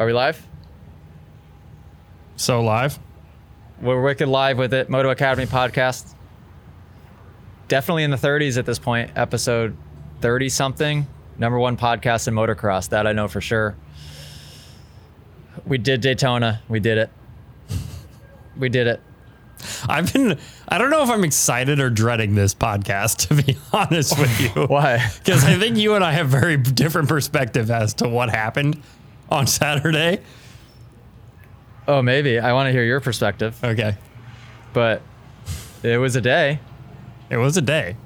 Are we live? So live. We're wicked live with it. Moto Academy podcast. Definitely in the 30s at this point. Episode 30 something. Number one podcast in motocross. That I know for sure. We did Daytona. We did it. We did it. I've been. I don't know if I'm excited or dreading this podcast. To be honest with you, Why? Because I think you and I have very different perspective as to what happened on Saturday. Oh, maybe. I want to hear your perspective. Okay, But it was a day. it was a day.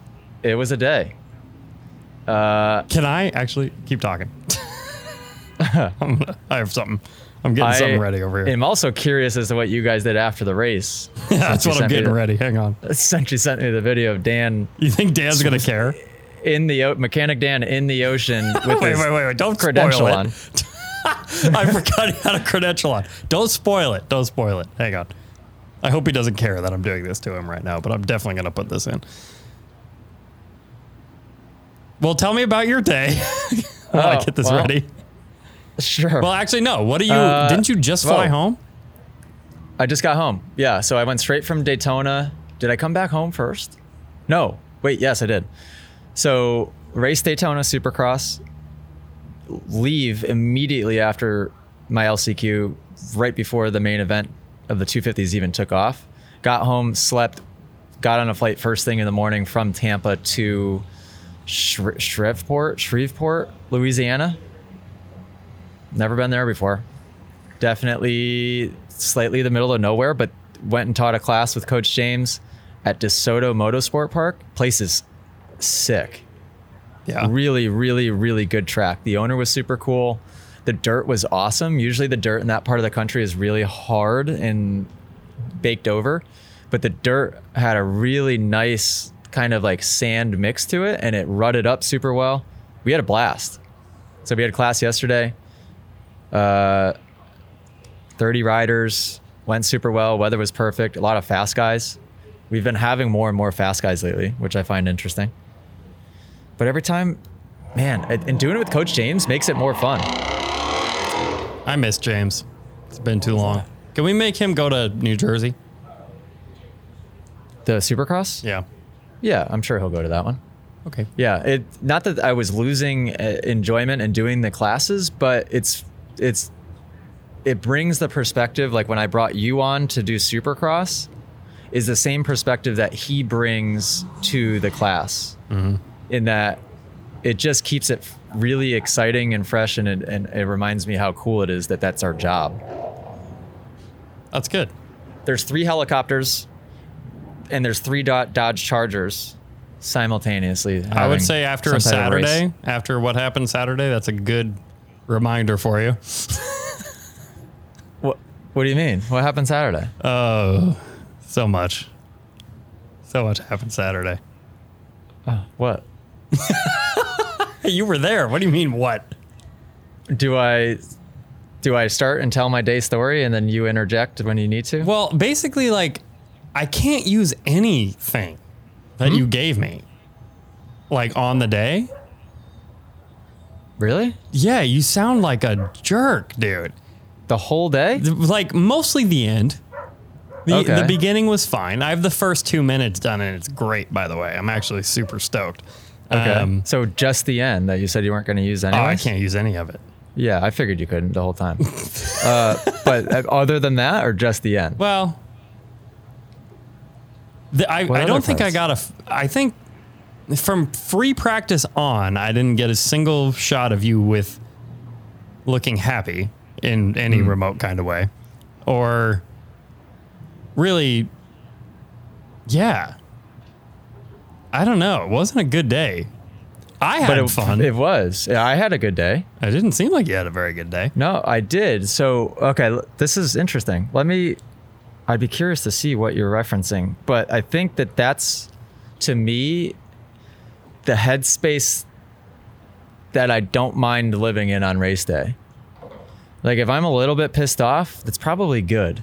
It was a day. Uh, Can I actually keep talking? I'm- have something. I'm getting I something ready over here. I am also curious as to what you guys did after the race. That's what I'm getting the- ready. Hang on. Since you sent me the video of Dan You think Dan's gonna care? in the o- mechanic Dan in the ocean with Wait, wait, wait, wait! Don't credential spoil it. on. I forgot he had a credential on. Don't spoil it. Don't spoil it. Hang on. I hope he doesn't care that I'm doing this to him right now, but I'm definitely going to put this in. Well, tell me about your day while I Oh, get this well. ready. Sure. Well, actually, no. What do you? Uh, didn't you just fly whoa. home? I just got home. Yeah, so I went straight from Daytona. Did I come back home first? No. Wait, yes, I did. So race Daytona Supercross. Leave immediately after my LCQ, right before the main event of the 250s even took off. Got home, slept, got on a flight first thing in the morning from Tampa to Shre- Shreveport, Shreveport, Louisiana. Never been there before. Definitely slightly the middle of nowhere, but went and taught a class with Coach James at DeSoto Motorsport Park. Place is sick. Yeah. Really, really, really good track. The owner was super cool. The dirt was awesome. Usually the dirt in that part of the country is really hard and baked over, but the dirt had a really nice kind of like sand mix to it and it rutted up super well. We had a blast. So we had class yesterday. Uh 30 riders went super well. Weather was perfect. A lot of fast guys. We've been having more and more fast guys lately, which I find interesting. But every time, man, and and doing it with Coach James makes it more fun. I miss James. It's been too long. Can we make him go to New Jersey? The Supercross? Yeah. Yeah, I'm sure he'll go to that one. Okay. Yeah, it not that I was losing uh, enjoyment in doing the classes, but it's it's it brings the perspective like when I brought you on to do Supercross is the same perspective that he brings to the class. In that it just keeps it really exciting and fresh and it, and it reminds me how cool it is that that's our job. That's good. there's three helicopters and there's three Dodge Chargers simultaneously. I would say after a some type of race. Saturday, after what happened Saturday, that's a good reminder for you. What What do you mean? What happened Saturday? Oh, so much. So much happened Saturday. Uh, what Hey, you were there. What do you mean, what? do I do? I start and tell my day story, and then you interject when you need to. Well, basically, like, I can't use anything that Hmm? you gave me, like, on the day. Really? Yeah, you sound like a jerk, dude. The whole day? Like, mostly the end. The, Okay. the beginning was fine. I have the first two minutes done, and it's great, by the way. I'm actually super stoked. Okay. Um, so just the end that you said you weren't going to use oh. I can't use any of it. Yeah, I figured you couldn't the whole time. uh, but uh, other than that, or just the end? Well, the, I, I don't think I parts? got a. f- I think from free practice on, I didn't get a single shot of you with looking happy in any Hmm. remote kind of way, or really, yeah. I don't know. It wasn't a good day. I had it, fun. it was. Yeah, I had a good day. it didn't seem like you had a very good day. No, I did. So, okay, this is interesting. Let me, I'd be curious to see what you're referencing, but I think that that's, to me, the headspace that I don't mind living in on race day. Like, if I'm a little bit pissed off, that's probably good.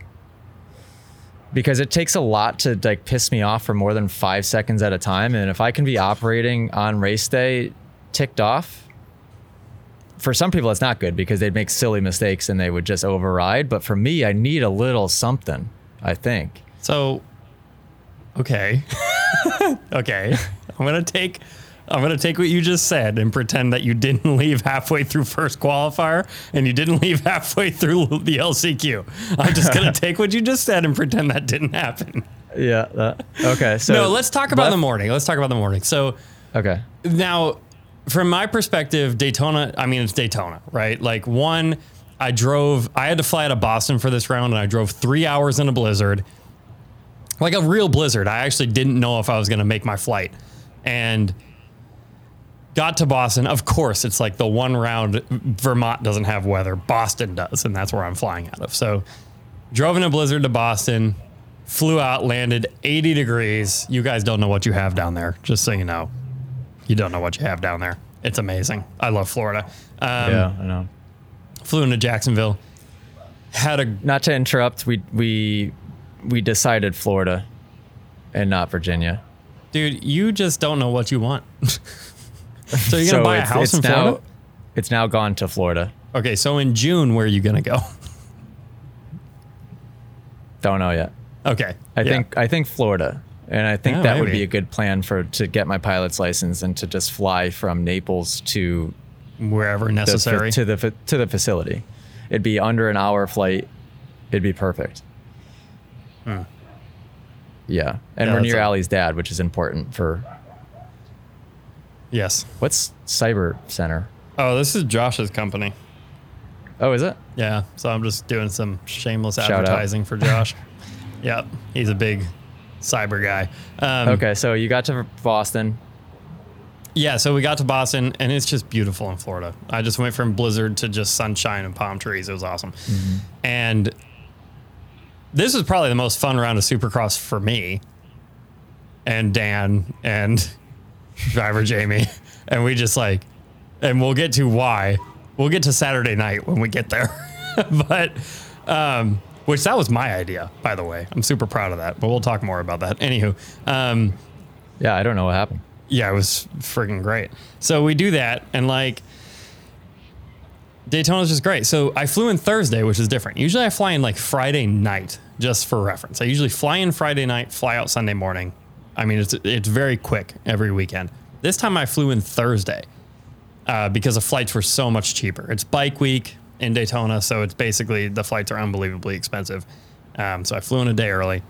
Because it takes a lot to like piss me off for more than five seconds at a time. And if I can be operating on race day ticked off, for some people, it's not good because they'd make silly mistakes and they would just override. But for me, I need a little something. I think. So, okay, okay, I'm gonna take. I'm gonna take what you just said and pretend that you didn't leave halfway through first qualifier and you didn't leave halfway through the LCQ. I'm just gonna take what you just said and pretend that didn't happen. Yeah. That, okay. So No, let's talk about left- the morning. Let's talk about the morning. So Okay. now, from my perspective, Daytona, I mean, it's Daytona, right? Like, one, I drove, I had to fly out of Boston for this round, and I drove three hours in a blizzard, like a real blizzard. I actually didn't know if I was going to make my flight. And got to Boston. Of course, it's like the one round Vermont doesn't have weather, Boston does, and that's where I'm flying out of. So, drove in a blizzard to Boston, flew out, landed 80 degrees. You guys don't know what you have down there, just so you know. You don't know what you have down there. It's amazing. I love Florida. Um, yeah, I know. Flew into Jacksonville. Had a Not to interrupt, we we we decided Florida and not Virginia. dude. You just don't know what you want. so you're gonna buy a it's- house it's in now, Florida? It's now gone to Florida. Okay, so in June, where are you gonna go? Don't know yet. Okay, I yeah. think I think Florida, and I think Yeah, that would maybe. be a good plan for to get my pilot's license and to just fly from Naples to wherever the, necessary. to the fa- to the facility. It'd be under an hour flight. It'd be perfect. Yeah, and. Yeah, we're that's near a- Allie's dad, which is important for yes. what's Cyber Center. Oh, this is Josh's company. Oh, is it? Yeah, so I'm just doing some shameless Shout out. advertising for Josh. yep, he's a big cyber guy. Um, Okay, so you got to Boston. Yeah, so we got to Boston, and it's just beautiful in Florida. I just went from blizzard to just sunshine and palm trees. It was awesome. And this was probably the most fun round of Supercross for me and Dan and driver Jamie. And we just like, and we'll get to why. We'll get to Saturday night when we get there. but, um, which that was my idea, by the way. I'm super proud of that, but we'll talk more about that. Anywho, um, Yeah, I don't know what happened. yeah, it was freaking great. So we do that, and like Daytona's just great. So I flew in Thursday, which is different. Usually I fly in like Friday night, just for reference. I usually fly in Friday night, fly out Sunday morning. I mean, it's it's very quick every weekend. This time I flew in Thursday uh, because the flights were so much cheaper. It's bike week in Daytona, so it's basically the flights are unbelievably expensive. Um, so I flew in a day early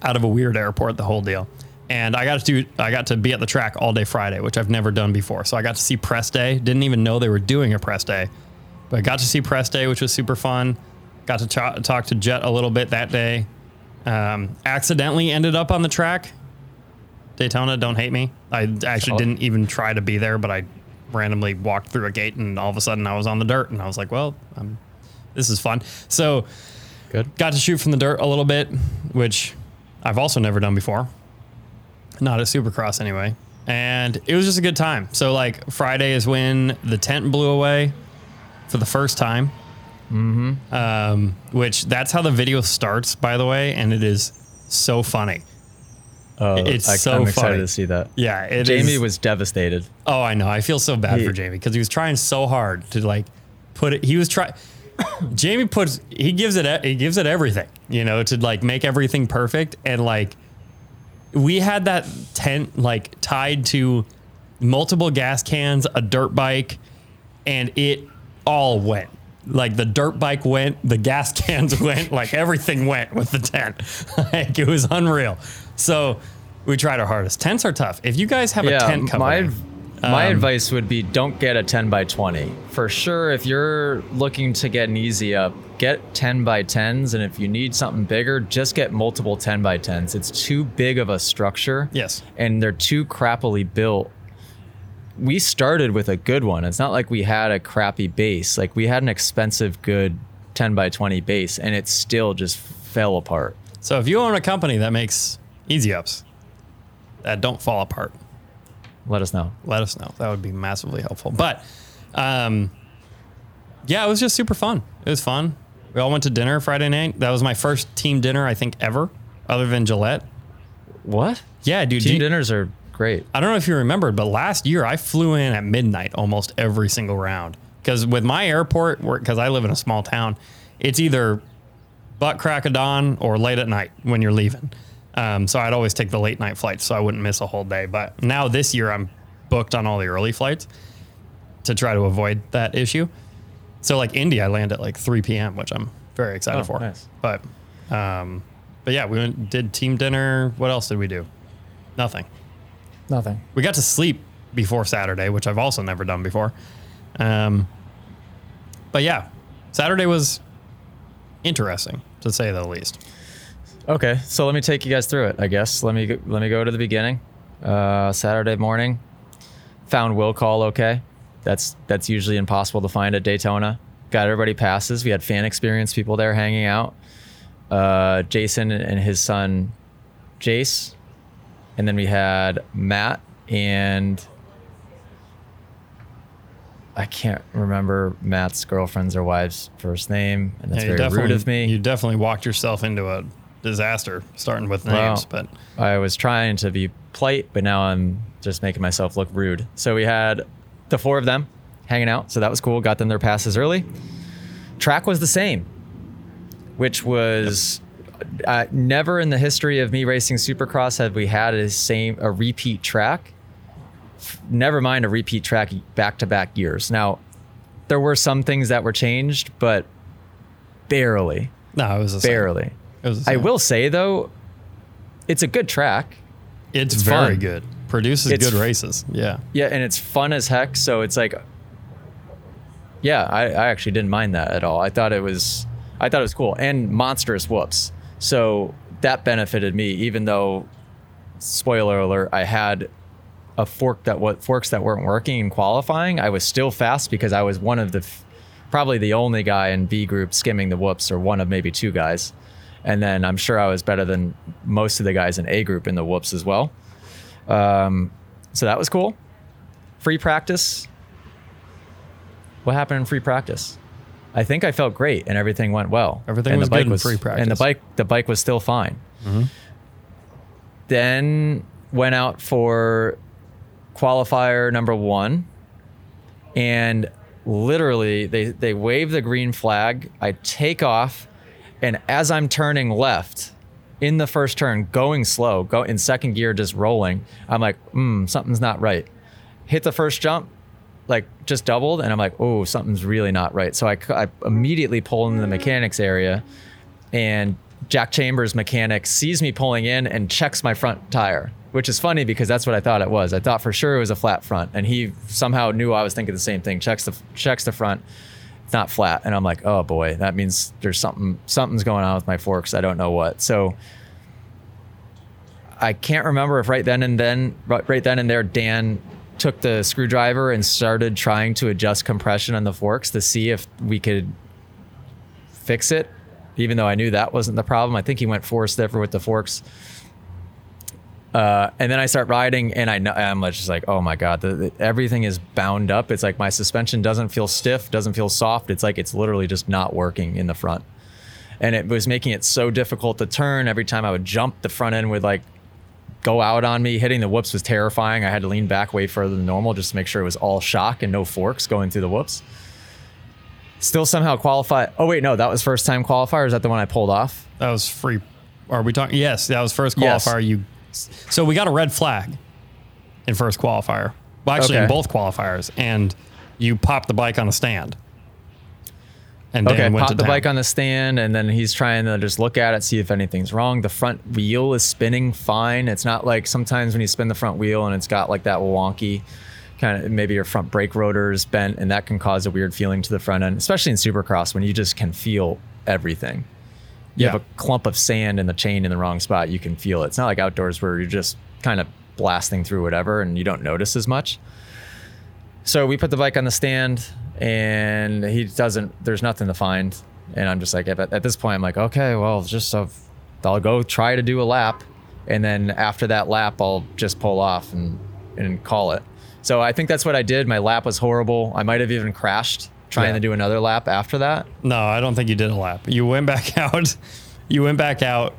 out of a weird airport, the whole deal. And I got to do, I got to be at the track all day Friday, which I've never done before. So I got to see press day. Didn't even know they were doing a press day, but I got to see press day, which was super fun. Got to talk to Jet a little bit that day. Um, accidentally ended up on the track. Daytona, don't hate me. I actually didn't even try to be there, but I randomly walked through a gate and all of a sudden I was on the dirt and I was like, well, I'm, this is fun. So Good. got to shoot from the dirt a little bit, which I've also never done before. Not at Supercross anyway. And it was just a good time. So like Friday is when the tent blew away for the first time. Mm-hmm. Um, which that's how the video starts, by the way, and it is so funny. Oh, It's I, so I'm excited funny. to see that. Yeah, it Jamie is- was devastated. Oh, I know. I feel so bad He- for Jamie because he was trying so hard to like put it. He was trying. Jamie puts. He gives it. He gives it everything. You know, to like make everything perfect. And like, we had that tent like tied to multiple gas cans, a dirt bike, and it all went. Like the dirt bike went, the gas cans went, like everything went with the tent. like it was unreal. So we tried our hardest. Tents are tough. If you guys have a Yeah, tent my my Um, advice would be don't get a 10 by 20 for sure. If you're looking to get an easy up, get 10 by 10s, and if you need something bigger, just get multiple 10 by 10s. It's too big of a structure. Yes. and they're too crappily built. We started with a good one. It's not like we had a crappy base. Like we had an expensive, good 10 by 20 base, and it still just fell apart. So if you own a company that makes easy ups that don't fall apart, Let us know. let us know. That would be massively helpful. But um, yeah, it was just super fun. It was fun. We all went to dinner Friday night. That was my first team dinner, I think, ever, other than Gillette. What? Yeah, dude. Team G- dinners are great. I don't know if you remembered, but last year I flew in at midnight almost every single round. Because with my airport, because I live in a small town, it's either butt crack of dawn or late at night when you're leaving. Um, so I'd always take the late night flights so I wouldn't miss a whole day. But now this year I'm booked on all the early flights to try to avoid that issue. So like Indy, I land at like 3 p.m., which I'm very excited Oh, for. nice. But, um, but yeah, we went, did team dinner. What else did we do? Nothing. Nothing. We got to sleep before Saturday, which I've also never done before. Um, but yeah, Saturday was interesting to say the least. Okay, so let me take you guys through it. I guess let me go- let me go to the beginning. Uh, Saturday morning, found will call okay. That's that's usually impossible to find at Daytona. Got everybody passes. We had fan experience people there hanging out. Uh, Jason and his son, Jace, and then we had Matt and I can't remember Matt's girlfriend's or wife's first name, and that's Yeah, very rude definitely- of me. You definitely walked yourself into a disaster starting with Well, names, but I was trying to be polite, but now I'm just making myself look rude. So we had the four of them hanging out. So that was cool. Got them their passes early. Track was the same, which was uh, never in the history of me racing Supercross have we had a same a repeat track. Never mind a repeat track back to back years. Now, there were some things that were changed, but barely, no, it was barely. It was I will say though, it's a good track. It's, it's very fun. good. Produces It's good races. Yeah. Yeah, and it's fun as heck. So it's like, yeah, I, I actually didn't mind that at all. I thought it was, I thought it was cool and monstrous whoops. So that benefited me, even though, spoiler alert, I had a fork that what forks that weren't working in qualifying. I was still fast because I was one of the, probably the only guy in B group skimming the whoops, or one of maybe two guys. And then I'm sure I was better than most of the guys in A group in the whoops as well. Um, so that was cool. Free practice. What happened in free practice? I think I felt great and everything went well. Everything and was the bike good in was free And the bike, the bike was still fine. Then went out for qualifier number one, and literally they they wave the green flag. I take off, and as I'm turning left in the first turn, going slow, go in second gear, just rolling. I'm like, hmm, something's not right. Hit the first jump, like just doubled, and I'm like, oh, something's really not right. So I immediately pull into the mm. mechanics area, and Jack Chambers mechanic sees me pulling in and checks my front tire, which is funny because that's what I thought it was. I thought for sure it was a flat front, and he somehow knew I was thinking the same thing. Checks the checks the front, it's not flat, and I'm like, oh boy, that means there's something something's going on with my forks. I don't know what. So I can't remember if right then and then, right then and there, Dan took the screwdriver and started trying to adjust compression on the forks to see if we could fix it, even though I knew that wasn't the problem. I think he went four stiffer with the forks. Uh, and then I start riding, and I know I'm just like, oh my god, the, the- everything is bound up. It's like my suspension doesn't feel stiff, doesn't feel soft. It's like it's literally just not working in the front, and it was making it so difficult to turn. Every time I would jump, the front end would like go out on me. Hitting the whoops was terrifying. I had to lean back way further than normal just to make sure it was all shock and no forks going through the whoops. Still somehow qualify. Oh wait, no, that was first time qualifier. Is that the one I pulled off? That was free. Are we talking? Yes, that was first Yes. qualifier. You. So we got a red flag in first qualifier. Well, actually, in both qualifiers, and you popped the bike on the stand. And Dan Okay, went pop to the town. bike on the stand, and then he's trying to just look at it, see if anything's wrong. The front wheel is spinning fine. It's not like sometimes when you spin the front wheel and it's got like that wonky kind of maybe your front brake rotor is bent, and that can cause a weird feeling to the front end, especially in Supercross when you just can feel everything. You Yeah. have a clump of sand in the chain in the wrong spot, you can feel it. It's not like outdoors where you're just kind of blasting through whatever and you don't notice as much. So we put the bike on the stand, and he doesn't. There's nothing to find, and I'm just like, at, at this point, I'm like, okay, well, just uh, I'll go try to do a lap, and then after that lap, I'll just pull off and and call it. So I think that's what I did. My lap was horrible. I might have even crashed trying Yeah. to do another lap after that. No, I don't think you did a lap. You went back out. You went back out,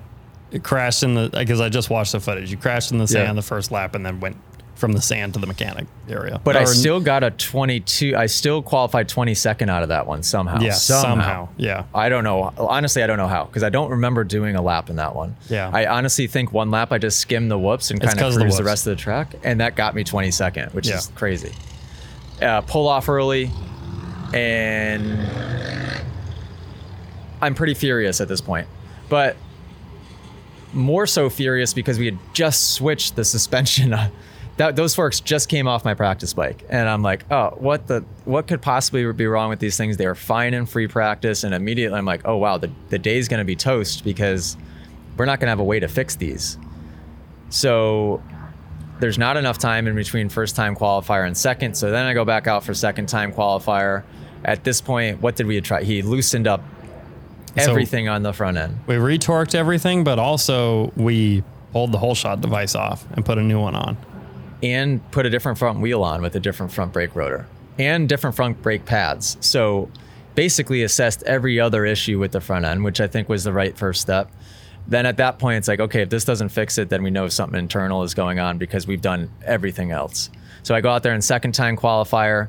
crashed in the because I just watched the footage. You crashed in the sand Yeah. the first lap, and then went from the sand to the mechanic area. But I still got a 22. I still qualified 22nd out of that one somehow. yeah, somehow. Yeah. I don't know. Honestly, I don't know how because I don't remember doing a lap in that one. Yeah. I honestly think one lap I just skimmed the whoops and kind of the cruised the, whoops. rest of the track, and that got me 22nd, which Yeah. is crazy. Uh, pull off early, and I'm pretty furious at this point, but more so furious because we had just switched the suspension. that those forks just came off my practice bike, and I'm like, oh, what the what could possibly be wrong with these things? They were fine in free practice, and immediately I'm like, oh wow, the the day's gonna be toast because we're not gonna have a way to fix these. So there's not enough time in between first time qualifier and second. So then I go back out for second time qualifier. At this point, what did we try? He loosened up So- everything on the front end. We retorqued everything, but also we pulled the holeshot device off and put a new one on. And put a different front wheel on with a different front brake rotor and different front brake pads. So basically assessed every other issue with the front end, which I think was the right first step. Then at that point, it's like, okay, if this doesn't fix it, then we know something internal is going on because we've done everything else. So I go out there in second time qualifier,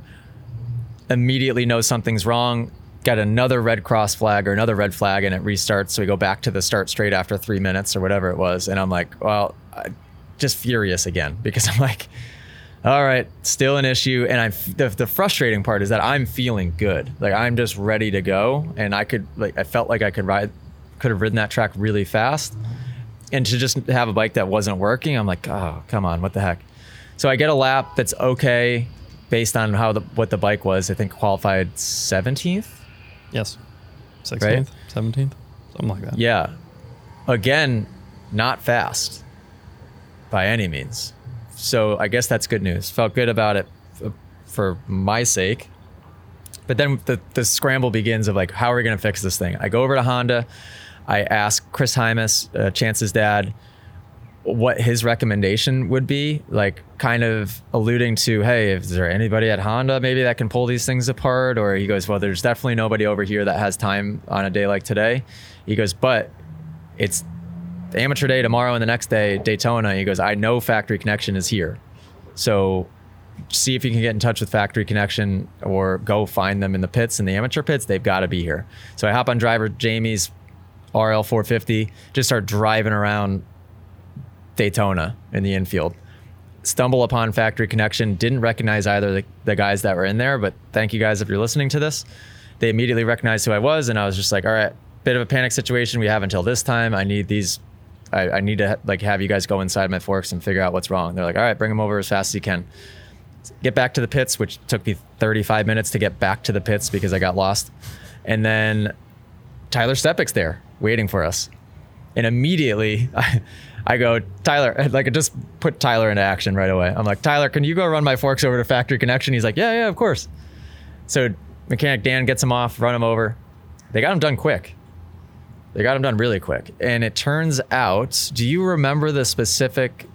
immediately know something's wrong, get another red cross flag or another red flag, and it restarts. So we go back to the start straight after three minutes or whatever it was. And I'm like, well, I, just furious again because I'm like, all right, still an issue. And I'm the, the frustrating part is that I'm feeling good. Like I'm just ready to go, and I could like I felt like I could ride, could have ridden that track really fast, and to just have a bike that wasn't working, I'm like, oh come on, what the heck? So I get a lap that's okay based on how the what the bike was. I think qualified 17th. Yes. 16th, 17th, something like that. Yeah. Again, not fast by any means. So I guess that's good news. Felt good about it f- for my sake. But then the, the scramble begins of like, how are we going to fix this thing? I go over to Honda. I ask Chris Hymas, uh, Chance's dad, what his recommendation would be, like kind of alluding to, hey, is there anybody at Honda maybe that can pull these things apart? Or he goes, well, there's definitely nobody over here that has time on a day like today. He goes, but it's the amateur day tomorrow and the next day, Daytona. He goes, I know Factory Connection is here. So see if you can get in touch with Factory Connection or go find them in the pits, in the amateur pits. They've got to be here. So I hop on driver Jamie's RL 450, just start driving around Daytona in the infield. Stumble upon Factory Connection. Didn't recognize either the, the guys that were in there, but thank you guys if you're listening to this. They immediately recognized who I was, and I was just like, all right, bit of a panic situation. We have until this time. I need these. I, I need to like have you guys go inside my forks and figure out what's wrong. They're like, all right, bring them over as fast as you can. Get back to the pits, which took me 35 minutes to get back to the pits because I got lost. And then Tyler Stepik's there waiting for us. And immediately I, I go, Tyler, like I just put Tyler into action right away. I'm like, Tyler, can you go run my forks over to Factory Connection? He's like, yeah, yeah, of course. So mechanic Dan gets him off, run him over. They got him done quick. They got him done really quick. And it turns out, do you remember the specific,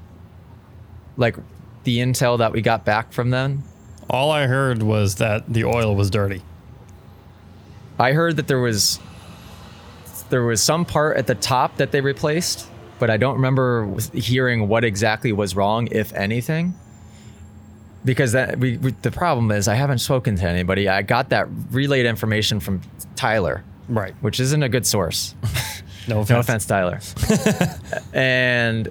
like the intel that we got back from them? All I heard was that the oil was dirty. I heard that there was there was some part at the top that they replaced, but I don't remember hearing what exactly was wrong, if anything. Because that we, we the problem is I haven't spoken to anybody. I got that relayed information from Tyler, Right. which isn't a good source. No offense. No offense, Tyler. and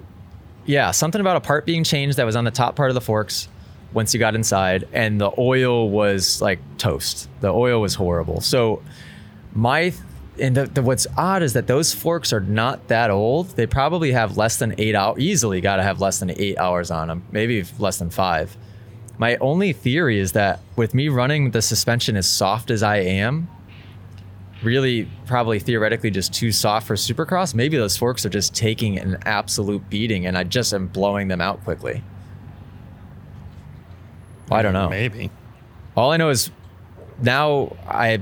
yeah, something about a part being changed that was on the top part of the forks once you got inside, and the oil was like toast. The oil was horrible. So my and the, the, what's odd is that those forks are not that old. They probably have less than eight hours. Easily got to have less than eight hours on them. Maybe less than five. My only theory is that with me running the suspension as soft as I am, really probably theoretically just too soft for supercross. Maybe those forks are just taking an absolute beating and I just am blowing them out quickly. I don't know. Maybe. All I know is now I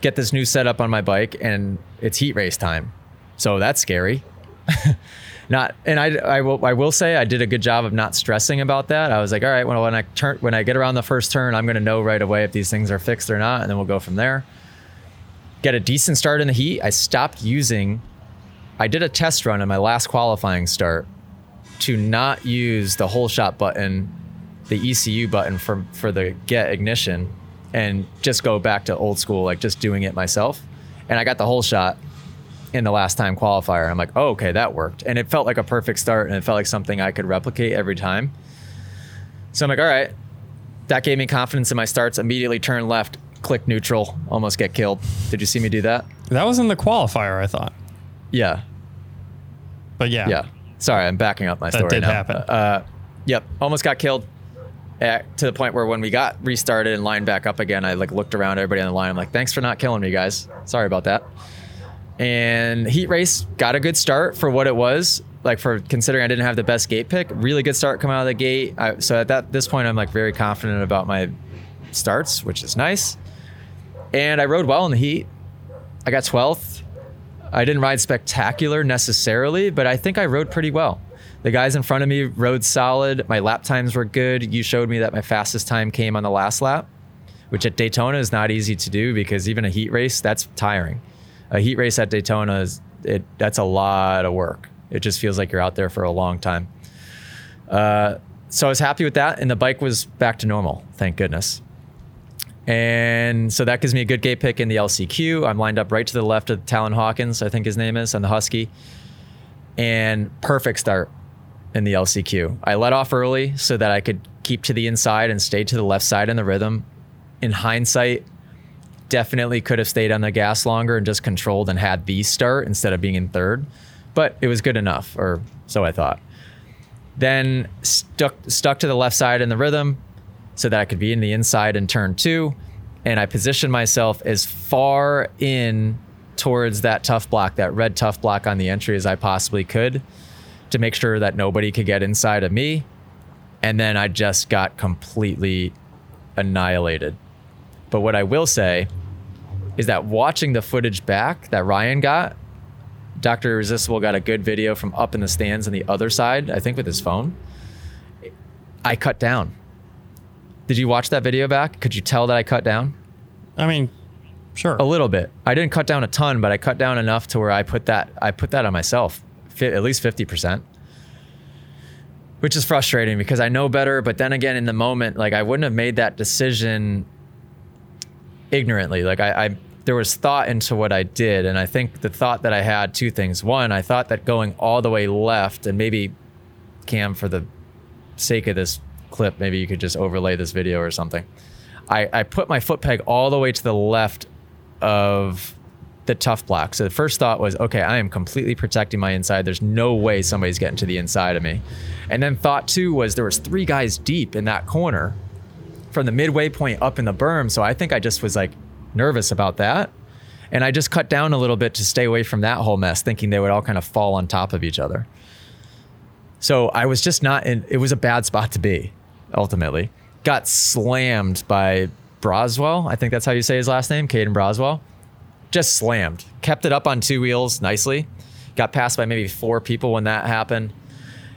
get this new setup on my bike and it's heat race time. So that's scary. not and I, I will I will say I did a good job of not stressing about that. I was like, all right, well, when I turn when I get around the first turn, I'm gonna know right away if these things are fixed or not, and then we'll go from there. Get a decent start in the heat. I stopped using I did a test run in my last qualifying start to not use the holeshot button the ECU button for for the get ignition and just go back to old school, like just doing it myself. And I got the holeshot in the last time qualifier. I'm like, oh, okay, that worked. And it felt like a perfect start and it felt like something I could replicate every time. So I'm like, all right, that gave me confidence in my starts. Immediately turn left, click neutral, almost get killed. Did you see me do that? That was in the qualifier, I thought. Yeah. But yeah. Yeah. Sorry, I'm backing up my That story. did now. happen. Uh, yep. Almost got killed. At, to the point where when we got restarted and lined back up again, I like looked around everybody on the line. I'm like, thanks for not killing me, guys. Sorry about that. And heat race got a good start for what it was. Like for considering I didn't have the best gate pick, really good start coming out of the gate. I, so at that this point, I'm like very confident about my starts, which is nice. And I rode well in the heat. I got 12th. I didn't ride spectacular necessarily, but I think I rode pretty well. The guys in front of me rode solid. My lap times were good. You showed me that my fastest time came on the last lap, which at Daytona is not easy to do because even a heat race, that's tiring. A heat race at Daytona is it that's a lot of work. It just feels like you're out there for a long time. Uh, so I was happy with that, and the bike was back to normal. Thank goodness. And so that gives me a good gate pick in the LCQ. I'm lined up right to the left of Talon Hawkins, I think his name is, on the Husky. And perfect start in the LCQ. I let off early so that I could keep to the inside and stay to the left side in the rhythm. In hindsight, definitely could have stayed on the gas longer and just controlled and had the start instead of being in third. But it was good enough, or so I thought. Then stuck stuck to the left side in the rhythm so that I could be in the inside in turn two. And I positioned myself as far in towards that tough block, that red tough block on the entry as I possibly could to make sure that nobody could get inside of me. And then I just got completely annihilated. But what I will say is that watching the footage back that Ryan got, Dr. Irresistible got a good video from up in the stands on the other side, I think with his phone. I cut down. Did you watch that video back? Could you tell that I cut down? I mean, sure. A little bit. I didn't cut down a ton, but I cut down enough to where I put that I put that on myself, at least 50%. Which is frustrating because I know better, but then again in the moment like I wouldn't have made that decision ignorantly. Like I, I there was thought into what I did and I think the thought that I had two things. One, I thought that going all the way left and maybe Cam for the sake of this clip, maybe you could just overlay this video or something. I, I put my foot peg all the way to the left of the tough block. So the first thought was, okay, I am completely protecting my inside. There's no way somebody's getting to the inside of me. And then thought two was there was three guys deep in that corner from the midway point up in the berm. So I think I just was like nervous about that. And I just cut down a little bit to stay away from that whole mess, thinking they would all kind of fall on top of each other. So I was just not in, it was a bad spot to be, ultimately. Got slammed by Broswell. I think that's how you say his last name, Caden Broswell. Just slammed. Kept it up on two wheels nicely. Got passed by maybe four people when that happened.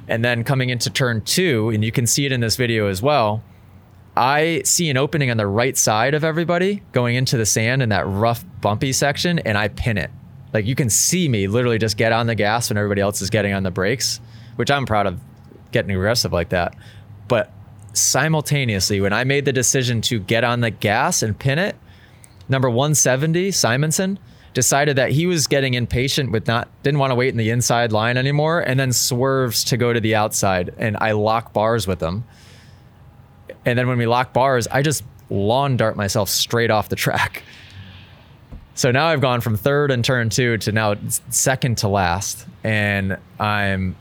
And then coming into turn two, and you can see it in this video as well, I see an opening on the right side of everybody going into the sand in that rough, bumpy section, and I pin it. Like you can see me literally just get on the gas when everybody else is getting on the brakes, which I'm proud of getting aggressive like that. But simultaneously, when I made the decision to get on the gas and pin it, number 170, Simonson, decided that he was getting impatient with not didn't want to wait in the inside line anymore and then swerves to go to the outside and I lock bars with him. And then when we lock bars, I just lawn dart myself straight off the track. So now I've gone from third in turn two to now second to last, and I'm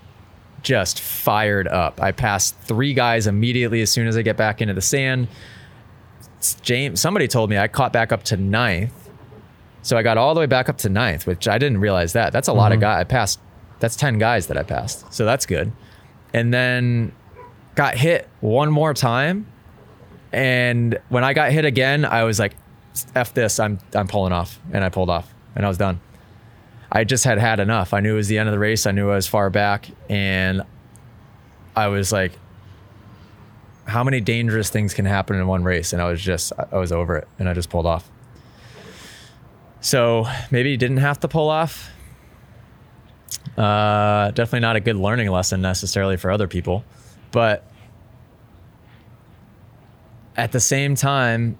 just fired up. I passed three guys immediately as soon as I get back into the sand. James, somebody told me I caught back up to ninth, so I got all the way back up to ninth, which I didn't realize that. That's a lot of mm-hmm. guys. I passed. That's ten guys that I passed, so that's good. And then got hit one more time, and when I got hit again, I was like, "F this! I'm I'm pulling off," and I pulled off, and I was done. I just had had enough. I knew it was the end of the race. I knew I was far back, and I was like, "How many dangerous things can happen in one race?" And I was just, I was over it, and I just pulled off. So maybe you didn't have to pull off. Uh, definitely not a good learning lesson necessarily for other people, but at the same time,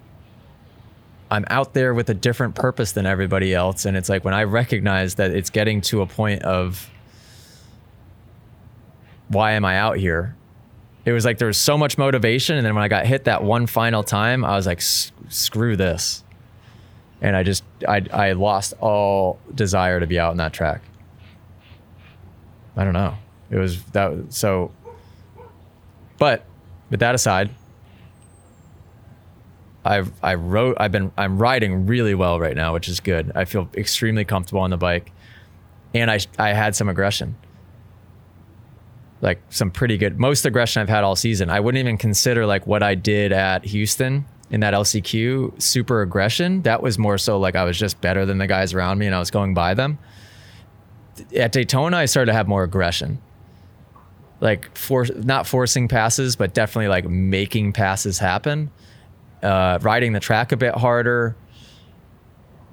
I'm out there with a different purpose than everybody else. And it's like when I recognize that it's getting to a point of why am I out here? It was like there was so much motivation. And then when I got hit that one final time, I was like, screw this. And I just, I, I lost all desire to be out in that track. I don't know. It was that, so, but with that aside, I've I wrote I've been I'm riding really well right now, which is good. I feel extremely comfortable on the bike, and I I had some aggression, like some pretty good most aggression I've had all season. I wouldn't even consider like what I did at Houston in that LCQ super aggression. That was more so like I was just better than the guys around me and I was going by them. At Daytona, I started to have more aggression like for not forcing passes, but definitely like making passes happen uh, riding the track a bit harder.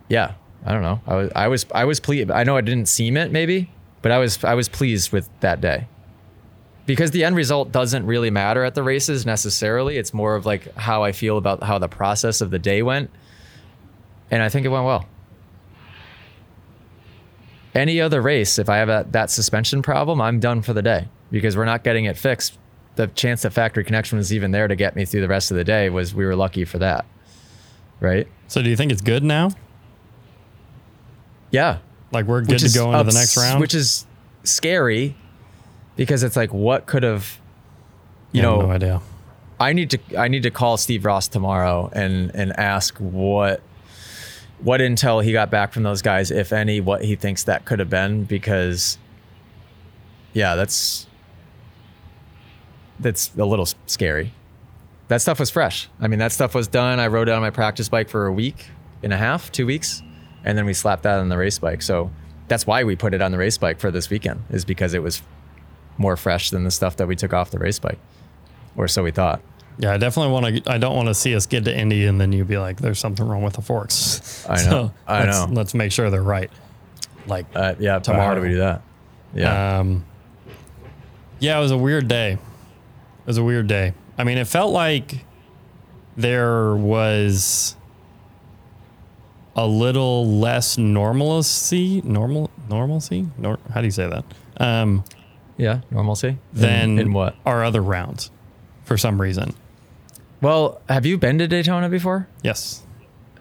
Yeah, I don't know. I was I was I was pleased. I know I didn't seem it maybe, but I was I was pleased with that day. Because the end result doesn't really matter at the races necessarily. It's more of like how I feel about how the process of the day went. And I think it went well. Any other race, if I have a, that suspension problem, I'm done for the day because we're not getting it fixed the chance that factory connection was even there to get me through the rest of the day was we were lucky for that. Right? So do you think it's good now? Yeah. Like we're good to go into ups- the next round? Which is scary because it's like what could have you know no idea. I need to I need to call Steve Ross tomorrow and and ask what what intel he got back from those guys, if any, what he thinks that could have been, because yeah, that's that's a little scary. That stuff was fresh. I mean, that stuff was done. I rode it on my practice bike for a week and a half, two weeks, and then we slapped that on the race bike. So that's why we put it on the race bike for this weekend, is because it was more fresh than the stuff that we took off the race bike, or so we thought. Yeah, I definitely want to. I don't want to see us get to Indy and then you be like, "There's something wrong with the forks." I know. So I let's, know. Let's make sure they're right. Like, uh, yeah. Tomorrow, how do we do that? Yeah. Um, yeah, it was a weird day. It was a weird day. I mean, it felt like there was a little less normalcy, normal normalcy. Nor, how do you say that? Um, yeah, normalcy. Than in, in what our other rounds, for some reason. Well, have you been to Daytona before? Yes.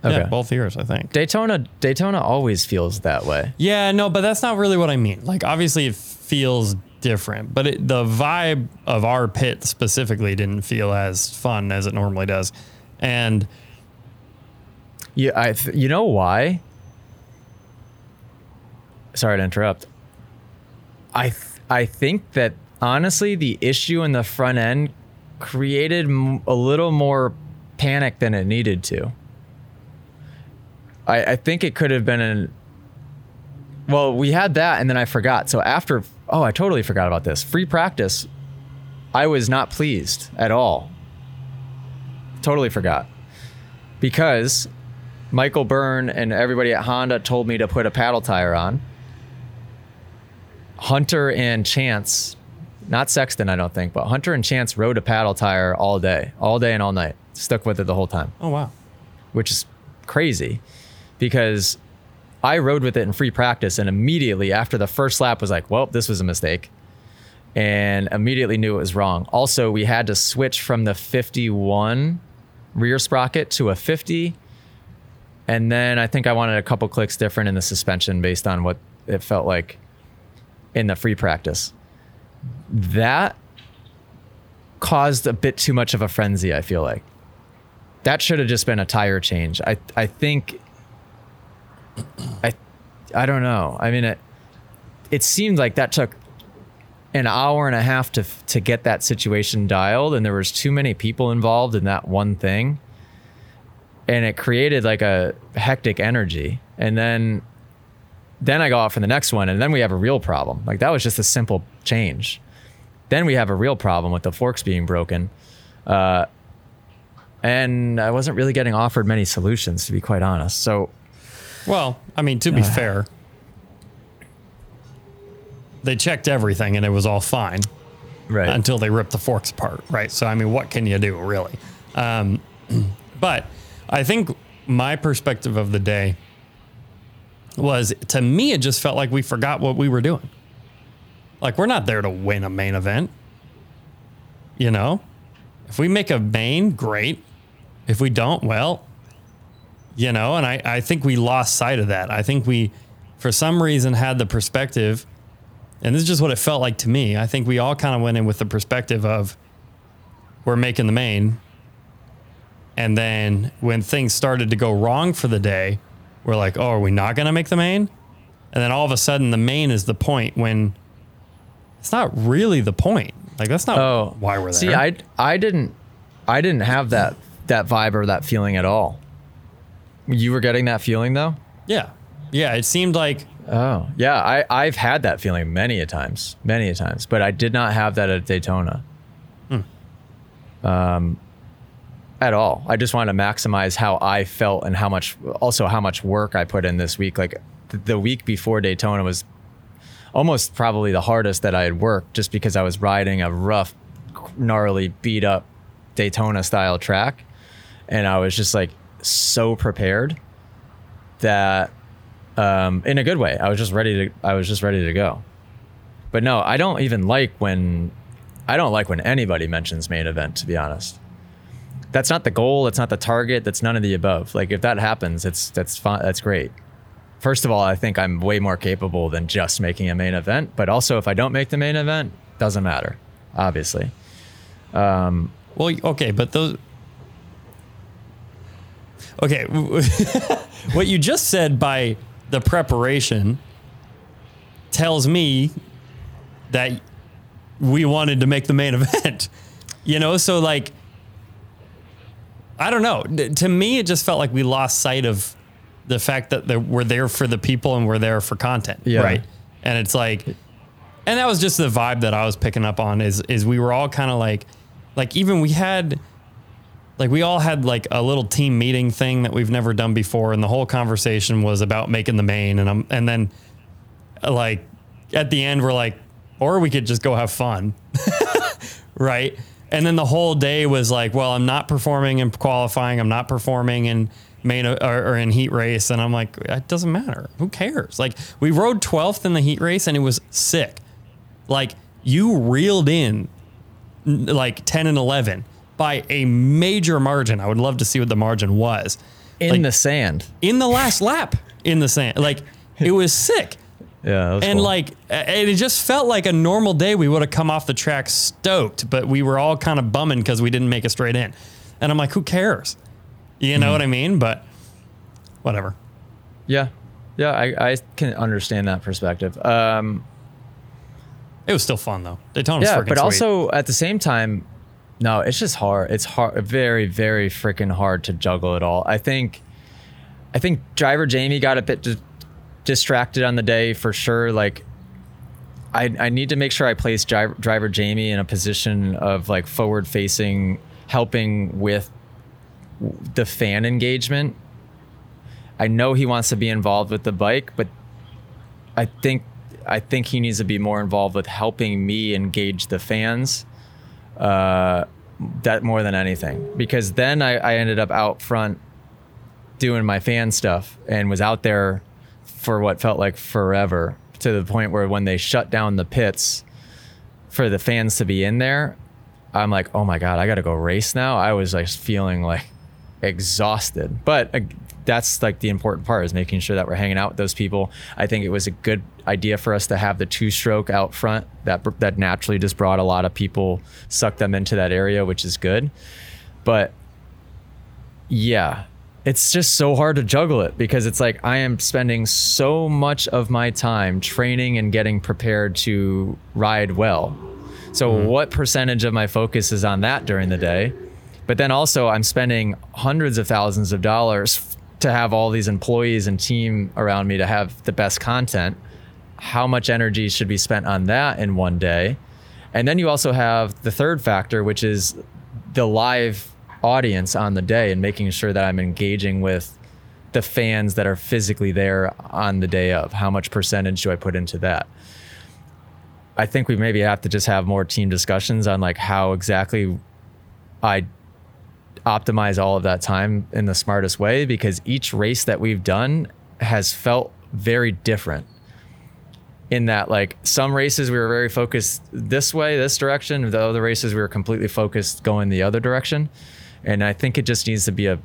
Okay. Yeah, both years, I think. Daytona Daytona always feels that way. Yeah, no, but that's not really what I mean. Like obviously it feels different, but it, the vibe of our pit specifically didn't feel as fun as it normally does. And yeah, I th- you know why? Sorry to interrupt. I th- I think that honestly the issue in the front end created a little more panic than it needed to. I, I think it could have been an well, we had that and then I forgot. So after oh, I totally forgot about this. Free practice, I was not pleased at all. Totally forgot. Because Michael Byrne and everybody at Honda told me to put a paddle tire on. Hunter and Chance, not Sexton, I don't think, but Hunter and Chance rode a paddle tire all day, all day and all night. Stuck with it the whole time. Oh, wow. Which is crazy because I rode with it in free practice and immediately after the first lap was like, well, this was a mistake. And immediately knew it was wrong. Also, we had to switch from the 51 rear sprocket to a 50. And then I think I wanted a couple clicks different in the suspension based on what it felt like in the free practice. That caused a bit too much of a frenzy, I feel like. That should have just been a tire change. I I think I, I don't know. I mean, it, it seemed like that took an hour and a half to to get that situation dialed, and there was too many people involved in that one thing, and it created like a hectic energy. And then, then I go out for the next one, and then we have a real problem. Like that was just a simple change. Then we have a real problem with the forks being broken. Uh, and I wasn't really getting offered many solutions, to be quite honest. So well, I mean, to be uh. fair, they checked everything and it was all fine. Right. Until they ripped the forks apart. Right. So, I mean, what can you do, really? Um, But I think my perspective of the day was to me, it just felt like we forgot what we were doing. Like, we're not there to win a main event. You know, if we make a main, great. If we don't, well, you know, and I, I think we lost sight of that. I think we, for some reason, had the perspective, and this is just what it felt like to me. I think we all kind of went in with the perspective of we're making the main. And then when things started to go wrong for the day, we're like, oh, are we not going to make the main? And then all of a sudden, the main is the point when it's not really the point. Like that's not Oh, why we're there. See, I I didn't I didn't have that that vibe or that feeling at all. You were getting that feeling though. yeah, yeah. It seemed like Oh yeah, I I've had that feeling many a times, many a times, but I did not have that at Daytona. Hmm. Um, at all. I just wanted to maximize how I felt and how much, also how much work I put in this week. Like th- the week before Daytona was almost probably the hardest that I had worked, just because I was riding a rough, gnarly, beat up Daytona style track, and I was just like so prepared that um, in a good way. I was just ready to. I was just ready to go. But no, I don't even like when. I don't like when anybody mentions main event. To be honest, that's not the goal. That's not the target. That's none of the above. Like if that happens, it's that's fine. That's great. First of all, I think I'm way more capable than just making a main event. But also, if I don't make the main event, doesn't matter. Obviously. Um, Well, okay, but those. Okay, what you just said by the preparation tells me that we wanted to make the main event. You know, so like, I don't know. To me, it just felt like we lost sight of the fact that we're there for the people and we're there for content, Yeah. right? And it's like, and that was just the vibe that I was picking up on is is we were all kind of like like even we had like we all had like a little team meeting thing that we've never done before and the whole conversation was about making the main and I'm and then uh, like at the end we're like or we could just go have fun right and then the whole day was like well I'm not performing in qualifying I'm not performing in main or, or in heat race and I'm like it doesn't matter who cares like we rode 12th in the heat race and it was sick like you reeled in like 10 and 11 by a major margin. I would love to see what the margin was In Like- the sand. in the last lap in the sand. Like it was sick. Yeah. was And cool. like, and it just felt like a normal day. We would have come off the track stoked, but we were all kind of bumming because we didn't make it straight in. And I'm like, who cares? You know what I mean? But whatever. Yeah. Yeah, I, I can understand that perspective. Um, It was still fun though. Daytona's yeah, freaking but sweet. also at the same time, no, it's just hard. It's hard, very, very freaking hard to juggle it all. I think, I think driver Jamie got a bit distracted on the day for sure. Like, I, I need to make sure I place driver, driver Jamie in a position of like forward facing, helping with the fan engagement. I know he wants to be involved with the bike, but I think I think he needs to be more involved with helping me engage the fans. Uh, that more than anything, because then I, I ended up out front doing my fan stuff and was out there for what felt like forever to the point where when they shut down the pits for the fans to be in there, I'm like, oh my god, I got to go race now. I was like feeling like exhausted, but uh, that's like the important part is making sure that we're hanging out with those people. I think it was a good idea for us to have the two stroke out front that that naturally just brought a lot of people, sucked them into that area, which is good. But yeah, it's just so hard to juggle it because it's like I am spending so much of my time training and getting prepared to ride well. So, mm-hmm. what percentage of my focus is on that during the day? But then also, I'm spending hundreds of thousands of dollars to have all these employees and team around me to have the best content. How much energy should be spent on that in one day? And then you also have the third factor, which is the live audience on the day and making sure that I'm engaging with the fans that are physically there on the day of. How much percentage do I put into that? I think we maybe have to just have more team discussions on like how exactly I optimize all of that time in the smartest way because each race that we've done has felt very different in that like some races we were very focused this way this direction the other races we were completely focused going the other direction and i think it just needs to be a,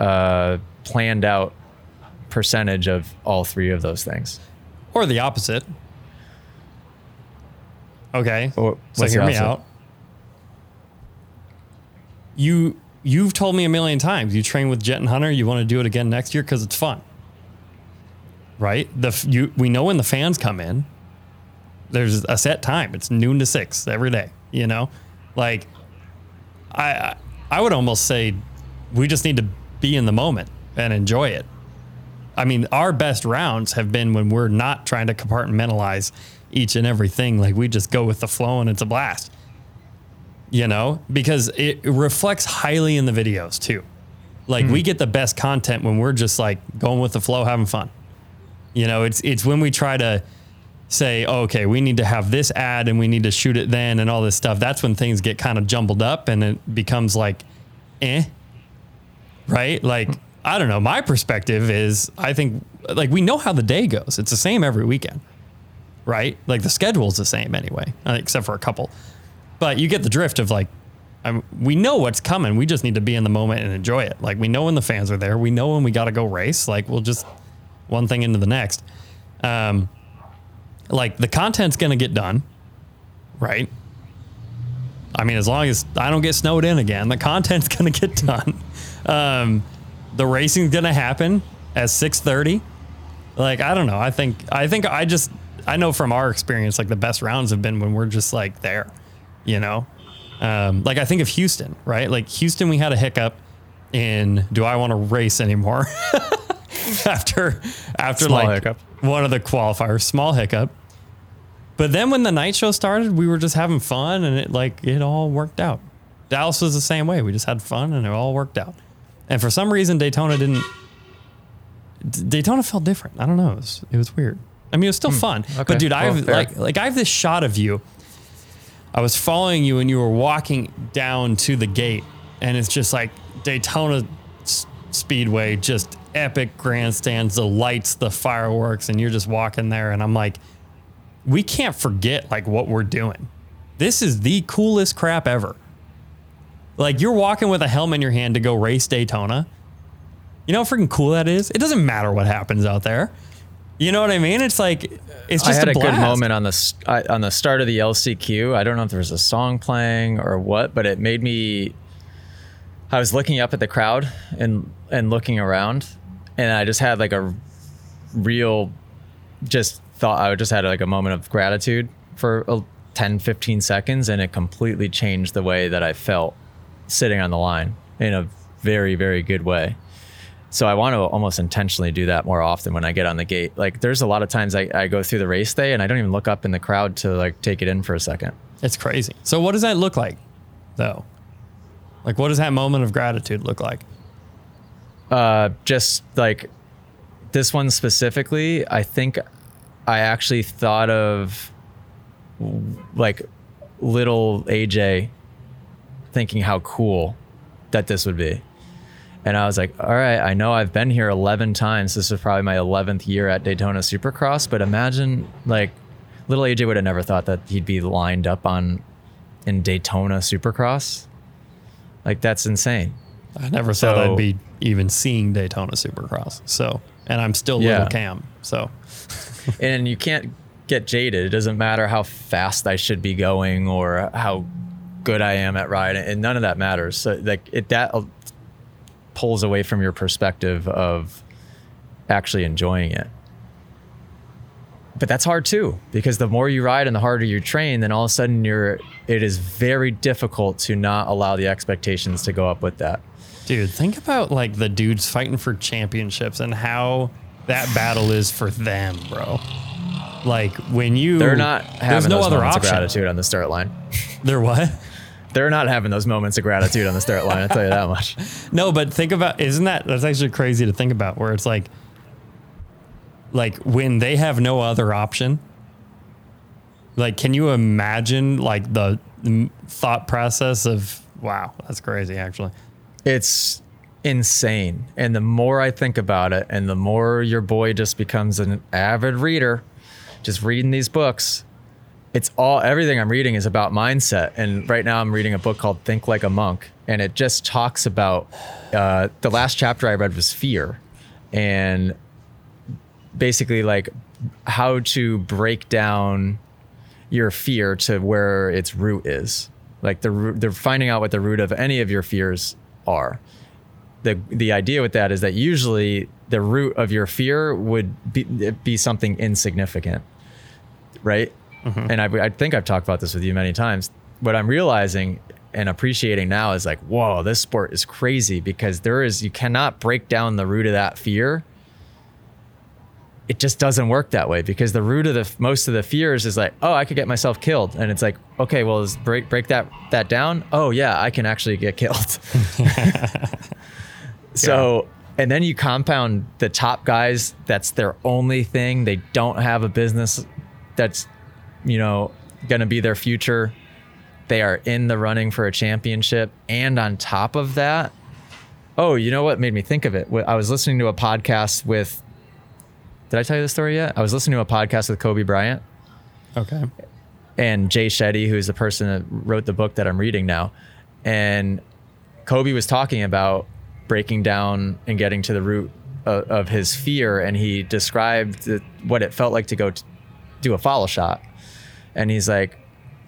a planned out percentage of all three of those things Or the opposite. Okay. Or- so hear me opposite? out. You you've told me a million times you train with Jet and Hunter. You want to do it again next year because it's fun. Right. The you we know when the fans come in. There's a set time. It's noon to six every day. You know, like I I- would almost say we just need to be in the moment and enjoy it. I mean, our best rounds have been when we're not trying to compartmentalize each and everything. Like we just go with the flow and it's a blast. You know, because it reflects highly in the videos too. Like we hmm. get the best content when we're just like going with the flow, having fun. You know, it's it's when we try to say, oh, okay, we need to have this ad and we need to shoot it then and all this stuff. That's when things get kind of jumbled up and it becomes like, eh, right? Like, I don't know. My perspective is I think like we know how the day goes. It's the same every weekend, right? Like the schedule's the same anyway, uh, except for a couple. But you get the drift of like, I'm, we know what's coming. We just need to be in the moment and enjoy it. Like we know when the fans are there. We know when we got to go race. Like we'll just one thing into the next. Um, like the content's gonna get done, right? I mean, as long as I don't get snowed in again, the content's gonna get done. Um, the racing's gonna happen at six thirty. Like I don't know. I think I think I just I know from our experience, like the best rounds have been when we're just like there, you know. Um, like I think of Houston, right? Like Houston, we had a hiccup in do I want to race anymore after after Small like hiccup. One of the qualifiers, small hiccup. But then when the night show started, we were just having fun and it like it all worked out. Dallas was the same way. We just had fun and it all worked out. And for some reason Daytona didn't Daytona felt different. I don't know. It was, it was weird. I mean, it was still fun. Hmm. Okay. But dude, I've fair. like like I have this shot of you. I was following you and you were walking down to the gate and it's just like Daytona Speedway, just epic grandstands, the lights, the fireworks, and you're just walking there. And I'm like, we can't forget like what we're doing. This is the coolest crap ever. Like you're walking with a helmet in your hand to go race Daytona. You know how freaking cool that is? It doesn't matter what happens out there. You know what I mean? It's like it's just I had a, blast. good moment on the I- on the start of the LCQ. I don't know if there was a song playing or what, but it made me. I was looking up at the crowd and and looking around, and I just had like a real, just thought I just had like a moment of gratitude for a 10, 15 seconds, and it completely changed the way that I felt sitting on the line in a very very good way. So I want to almost intentionally do that more often when I get on the gate. Like there's a lot of times I, I go through the race day and I don't even look up in the crowd to like take it in for a second. It's crazy. So what does that look like, though? Like, what does that moment of gratitude look like? Uh, just like this one specifically, I think I actually thought of like little AJ thinking how cool that this would be. And I was like, all right, I know I've been here 11 times. This is probably my 11th year at Daytona Supercross, but imagine like little AJ would have never thought that he'd be lined up on in Daytona Supercross. Like that's insane. I never thought I'd be even seeing Daytona Supercross. So, and I'm still Yeah. little Cam. So, and you can't get jaded. It doesn't matter how fast I should be going or how good I am at riding, and none of that matters. So like it that pulls away from your perspective of actually enjoying it. But that's hard too, because the more you ride and the harder you train, then all of a sudden you're it is very difficult to not allow the expectations to go up with that. Dude, think about like the dudes fighting for championships and how that battle is for them, bro. Like when you They're not there's having no those other moments option. of gratitude on the start line. They're what? They're not having those moments of gratitude on the start line. I'll tell you that much. No, but think about isn't that that's actually crazy to think about where it's like like when they have no other option. Like can you imagine like the thought process of wow, that's crazy actually. It's insane. And the more I think about it, and the more your boy just becomes an avid reader, just reading these books, it's all everything I'm reading is about mindset. And right now I'm reading a book called Think Like a Monk, and it just talks about uh, the last chapter I read was fear, and basically like how to break down your fear to where its root is. Like the they're finding out what the root of any of your fears are. The the idea with that is that usually the root of your fear would be, be something insignificant, right? Mm-hmm. And I, I think I've talked about this with you many times. What I'm realizing and appreciating now is like, whoa, this sport is crazy because there is you cannot break down the root of that fear it just doesn't work that way because the root of the most of the fears is like, oh, I could get myself killed, and it's like, okay, well, is break break that that down. Oh yeah, I can actually get killed. so, and then you compound the top guys. That's their only thing. They don't have a business that's, you know, going to be their future. They are in the running for a championship, and on top of that, oh, you know what made me think of it? I was listening to a podcast with did I tell you the story yet? I was listening to a podcast with Kobe Bryant Okay. and Jay Shetty, who's the person that wrote the book that I'm reading now. And Kobe was talking about breaking down and getting to the root of, of his fear. And he described the, what it felt like to go t- do a follow shot. And he's like,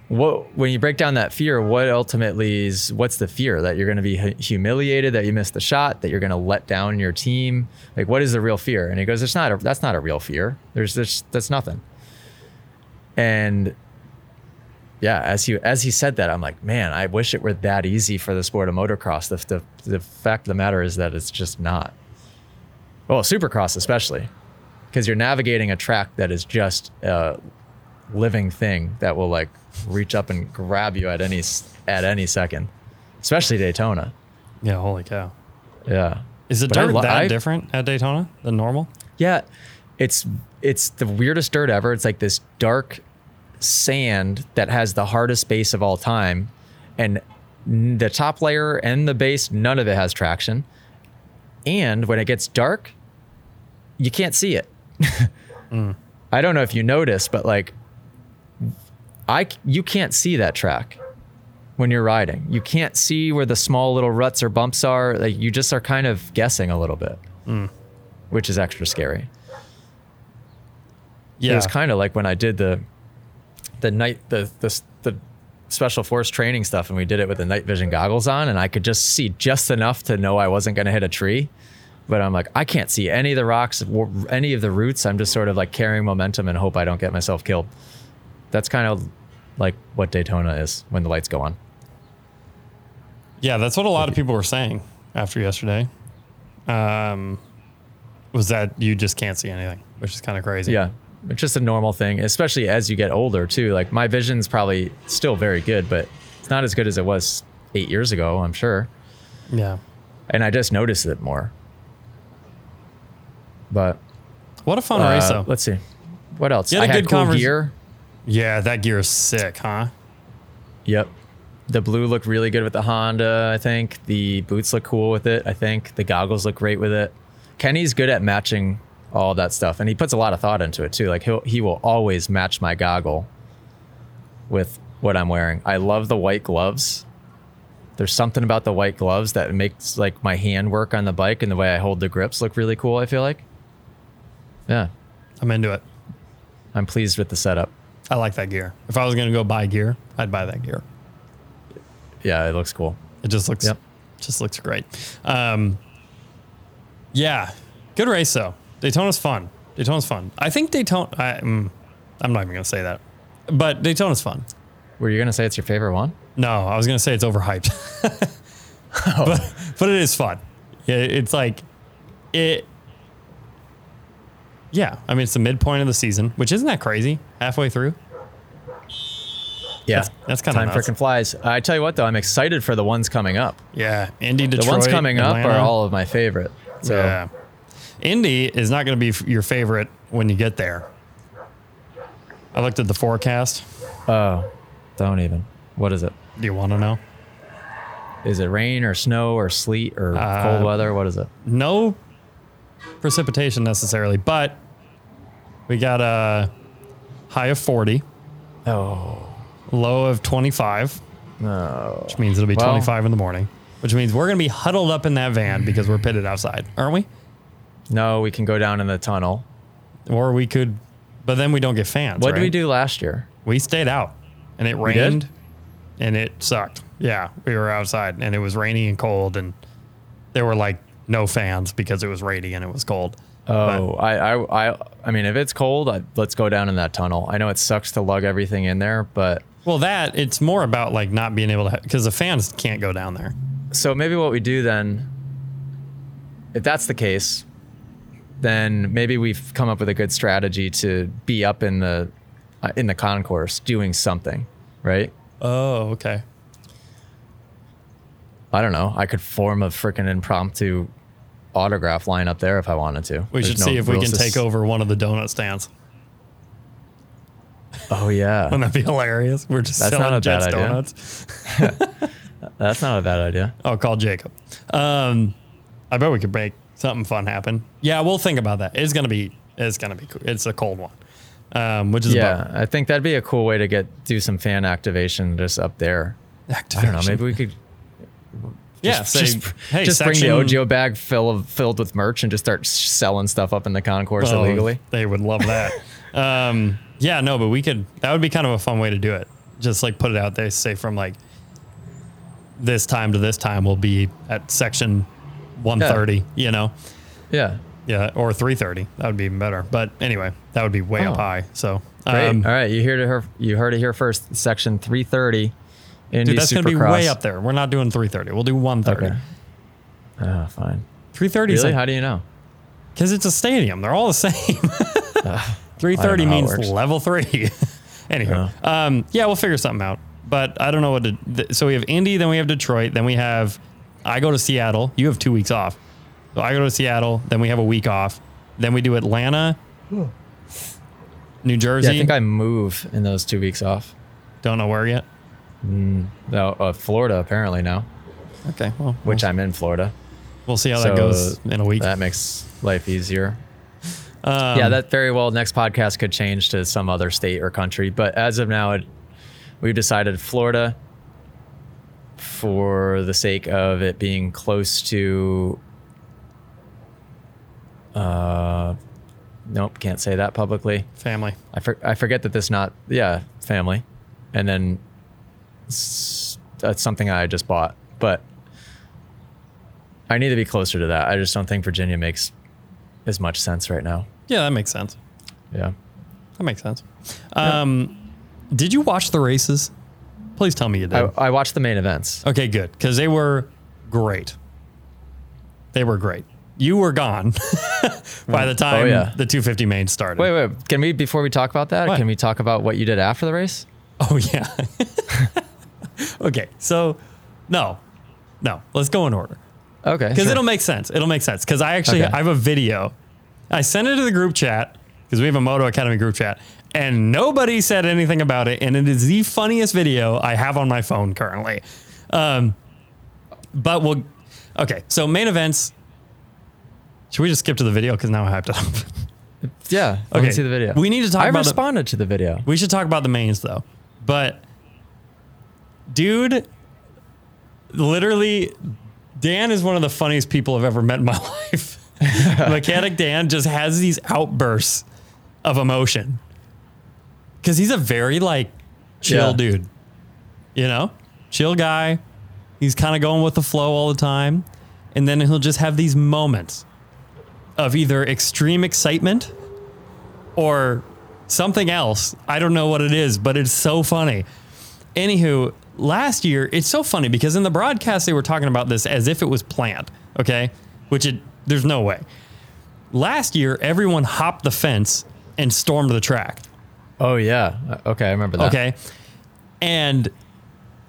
what, when you break down that fear, what ultimately is, what's the fear that you're going to be humiliated, that you missed the shot, that you're going to let down your team? Like, what is the real fear? And he goes, there's not, a, that's not a real fear. There's, there's, that's nothing. And yeah, as he as he said that, I'm like, man, I wish it were that easy for the sport of motocross. The the, the fact of the matter is that it's just not. Well, supercross especially, because you're navigating a track that is just a living thing that will like reach up and grab you at any s- at any second, especially Daytona. Yeah. Holy cow. Yeah. Is the But dirt lo- that I- different at Daytona than normal? Yeah, it's it's the weirdest dirt ever. It's like this dark sand that has the hardest base of all time, and the top layer and the base, none of it has traction. And when it gets dark, you can't see it. Mm. I don't know if you noticed, but like, I you can't see that track when you're riding. You can't see where the small little ruts or bumps are. Like you just are kind of guessing a little bit, hmm. which is extra scary. Yeah. It was kind of like when I did the the night the the the special force training stuff, and we did it with the night vision goggles on, and I could just see just enough to know I wasn't going to hit a tree. But I'm like, I can't see any of the rocks, any of the roots. I'm just sort of like carrying momentum and hope I don't get myself killed. That's kind of like what Daytona is when the lights go on. Yeah, that's what a lot of people were saying after yesterday. Um, was that you just can't see anything, which is kind of crazy. Yeah, it's just a normal thing, especially as you get older too. Like my vision's probably still very good, but it's not as good as it was eight years ago. I'm sure. Yeah. and I just noticed it more. But What a fun uh, race though. let's see, what else? You had I a had good cool gear. Yeah, that gear is sick, huh? Yep, the blue looked really good with the Honda. I think the boots look cool with it. I think the goggles look great with it. Kenny's good at matching all that stuff, and he puts a lot of thought into it too. Like he'll he will always match my goggle with what I'm wearing. I love the white gloves. There's something about the white gloves that makes like my hand work on the bike and the way I hold the grips look really cool. I feel like. Yeah, I'm into it. I'm pleased with the setup. I like that gear. If I was going to go buy gear, I'd buy that gear. Yeah, it looks cool. It just looks Yep. just looks great. Um, yeah, good race though. Daytona's fun. Daytona's fun. I think Daytona. I, mm, I'm not even gonna say that, but Daytona's fun. Were you gonna say it's your favorite one? No, I was gonna say it's overhyped, but but it is fun. Yeah, it's like it. Yeah, I mean it's the midpoint of the season, which isn't that crazy. Halfway through, Yeah, that's kinda time nuts. freaking flies. I tell you what, though, I'm excited for the ones coming up. yeah. Indy, Detroit, The ones coming up are all of my favorite. So Yeah. Indy is not going to be f- your favorite when you get there. I looked at the forecast. oh, don't even. What is it? Do you want to know? is it rain or snow or sleet or Uh, cold weather? What is it? No precipitation necessarily, but we got a high of 40, Oh low of 25, no. which means it'll be Well- 25 in the morning, which means we're going to be huddled up in that van because we're pitted outside, aren't we? No, we can go down in the tunnel. Or we could, but then we don't get fans. What did we right? do last year? We stayed out and it did? rained and it sucked. Yeah, we were outside and it was rainy and cold and there were like no fans because it was rainy and it was cold. Oh, I, I, I, I mean, if it's cold, I, let's go down in that tunnel. I know it sucks to lug everything in there, but Well, that it's more about like not being able to because the fans can't go down there. so maybe what we do then, if that's the case, then maybe we've come up with a good strategy to be up in the uh, in the concourse doing something, right? Oh, okay. I don't know. I could form a freaking impromptu autograph line up there if I wanted to. We There's should no see if we can take over one of the donut stands. Oh yeah, Wouldn't that be hilarious? We're just That's selling not a bad Jets idea. donuts. that's not a bad idea. I'll call Jacob. Um, I bet we could make something fun happen. Yeah, we'll think about that. It's gonna be it's gonna be cool. It's a cold one, um, which is Yeah, I think that'd be a cool way to get do some fan activation just up there. about I don't know. Maybe we could yeah. just, say, just, hey, just section, bring the Ogio bag fill of, filled with merch and just start selling stuff up in the concourse Oh, illegally. They would love that. um, yeah, no, but we could. That would be kind of a fun way to do it. Just like put it out there, say from like this time to this time, we'll be at section 130. You know, Yeah. yeah, or 330. That would be even better. But anyway, that would be way up Oh. high. So um, All right, you heard it here. You heard it here first. Section 330. Indy dude, that's gonna be way up there. We're not doing 330. We'll do 130. Okay. Oh, fine. 330 Really? How do you know? because it's a stadium. They're all the same. 330 I don't know how it means level three. Anywho, um, yeah, we'll figure something out. But I don't know what to. Th- so we have Indy, then we have Detroit, then we have. I go to Seattle. You have two weeks off. So I go to Seattle, then we have a week off. Then we do Atlanta, New Jersey. Yeah, I think I move in those two weeks off. don't know where yet. No, uh, Florida apparently now, Okay, well, which I'm in Florida. we'll see how So that goes in a week. That makes life easier. Um, yeah, that very well next podcast could change to some other state or country, but as of now, it, we've decided Florida for the sake of it being close to. Uh, nope, can't say that publicly. family. I, for, I forget that this not yeah family, and then s- that's something I just bought, but I need to be closer to that. I just don't think Virginia makes as much sense right now. Yeah, that makes sense. Yeah. That makes sense. Um, did you watch the races? Please tell me you did. I, I watched the main events. Okay, good. Because they were great. They were great. You were gone by the time Oh, yeah. the 250 main started. Wait, wait. Can we before we talk about that? What? Can we talk about what you did after the race? Oh, yeah. okay, so no, no. Let's go in order Okay. because sure. it'll make sense. It'll make sense because I actually Okay. I have a video. I sent it to the group chat because we have a Moto Academy group chat, and nobody said anything about it. And it is the funniest video I have on my phone currently. Um, but we'll okay. So main events. Should we just skip to the video because now I hyped it up? yeah. Okay. see the video. We need to talk I about the- responded to the video. We should talk about the mains though. But dude, literally, Dan is one of the funniest people I've ever met in my life. Mechanic Dan just has these outbursts of emotion because he's a very like chill Yeah. dude. You know, chill guy. He's kind of going with the flow all the time, and then he'll just have these moments of either extreme excitement or something else. I don't know what it is, but it's so funny. Anywho, last year, it's so funny because in the broadcast they were talking about this as if it was planned, okay? Which it there's no way. Last year, everyone hopped the fence and stormed the track, Oh yeah. Uh, Okay, I remember that. okay? And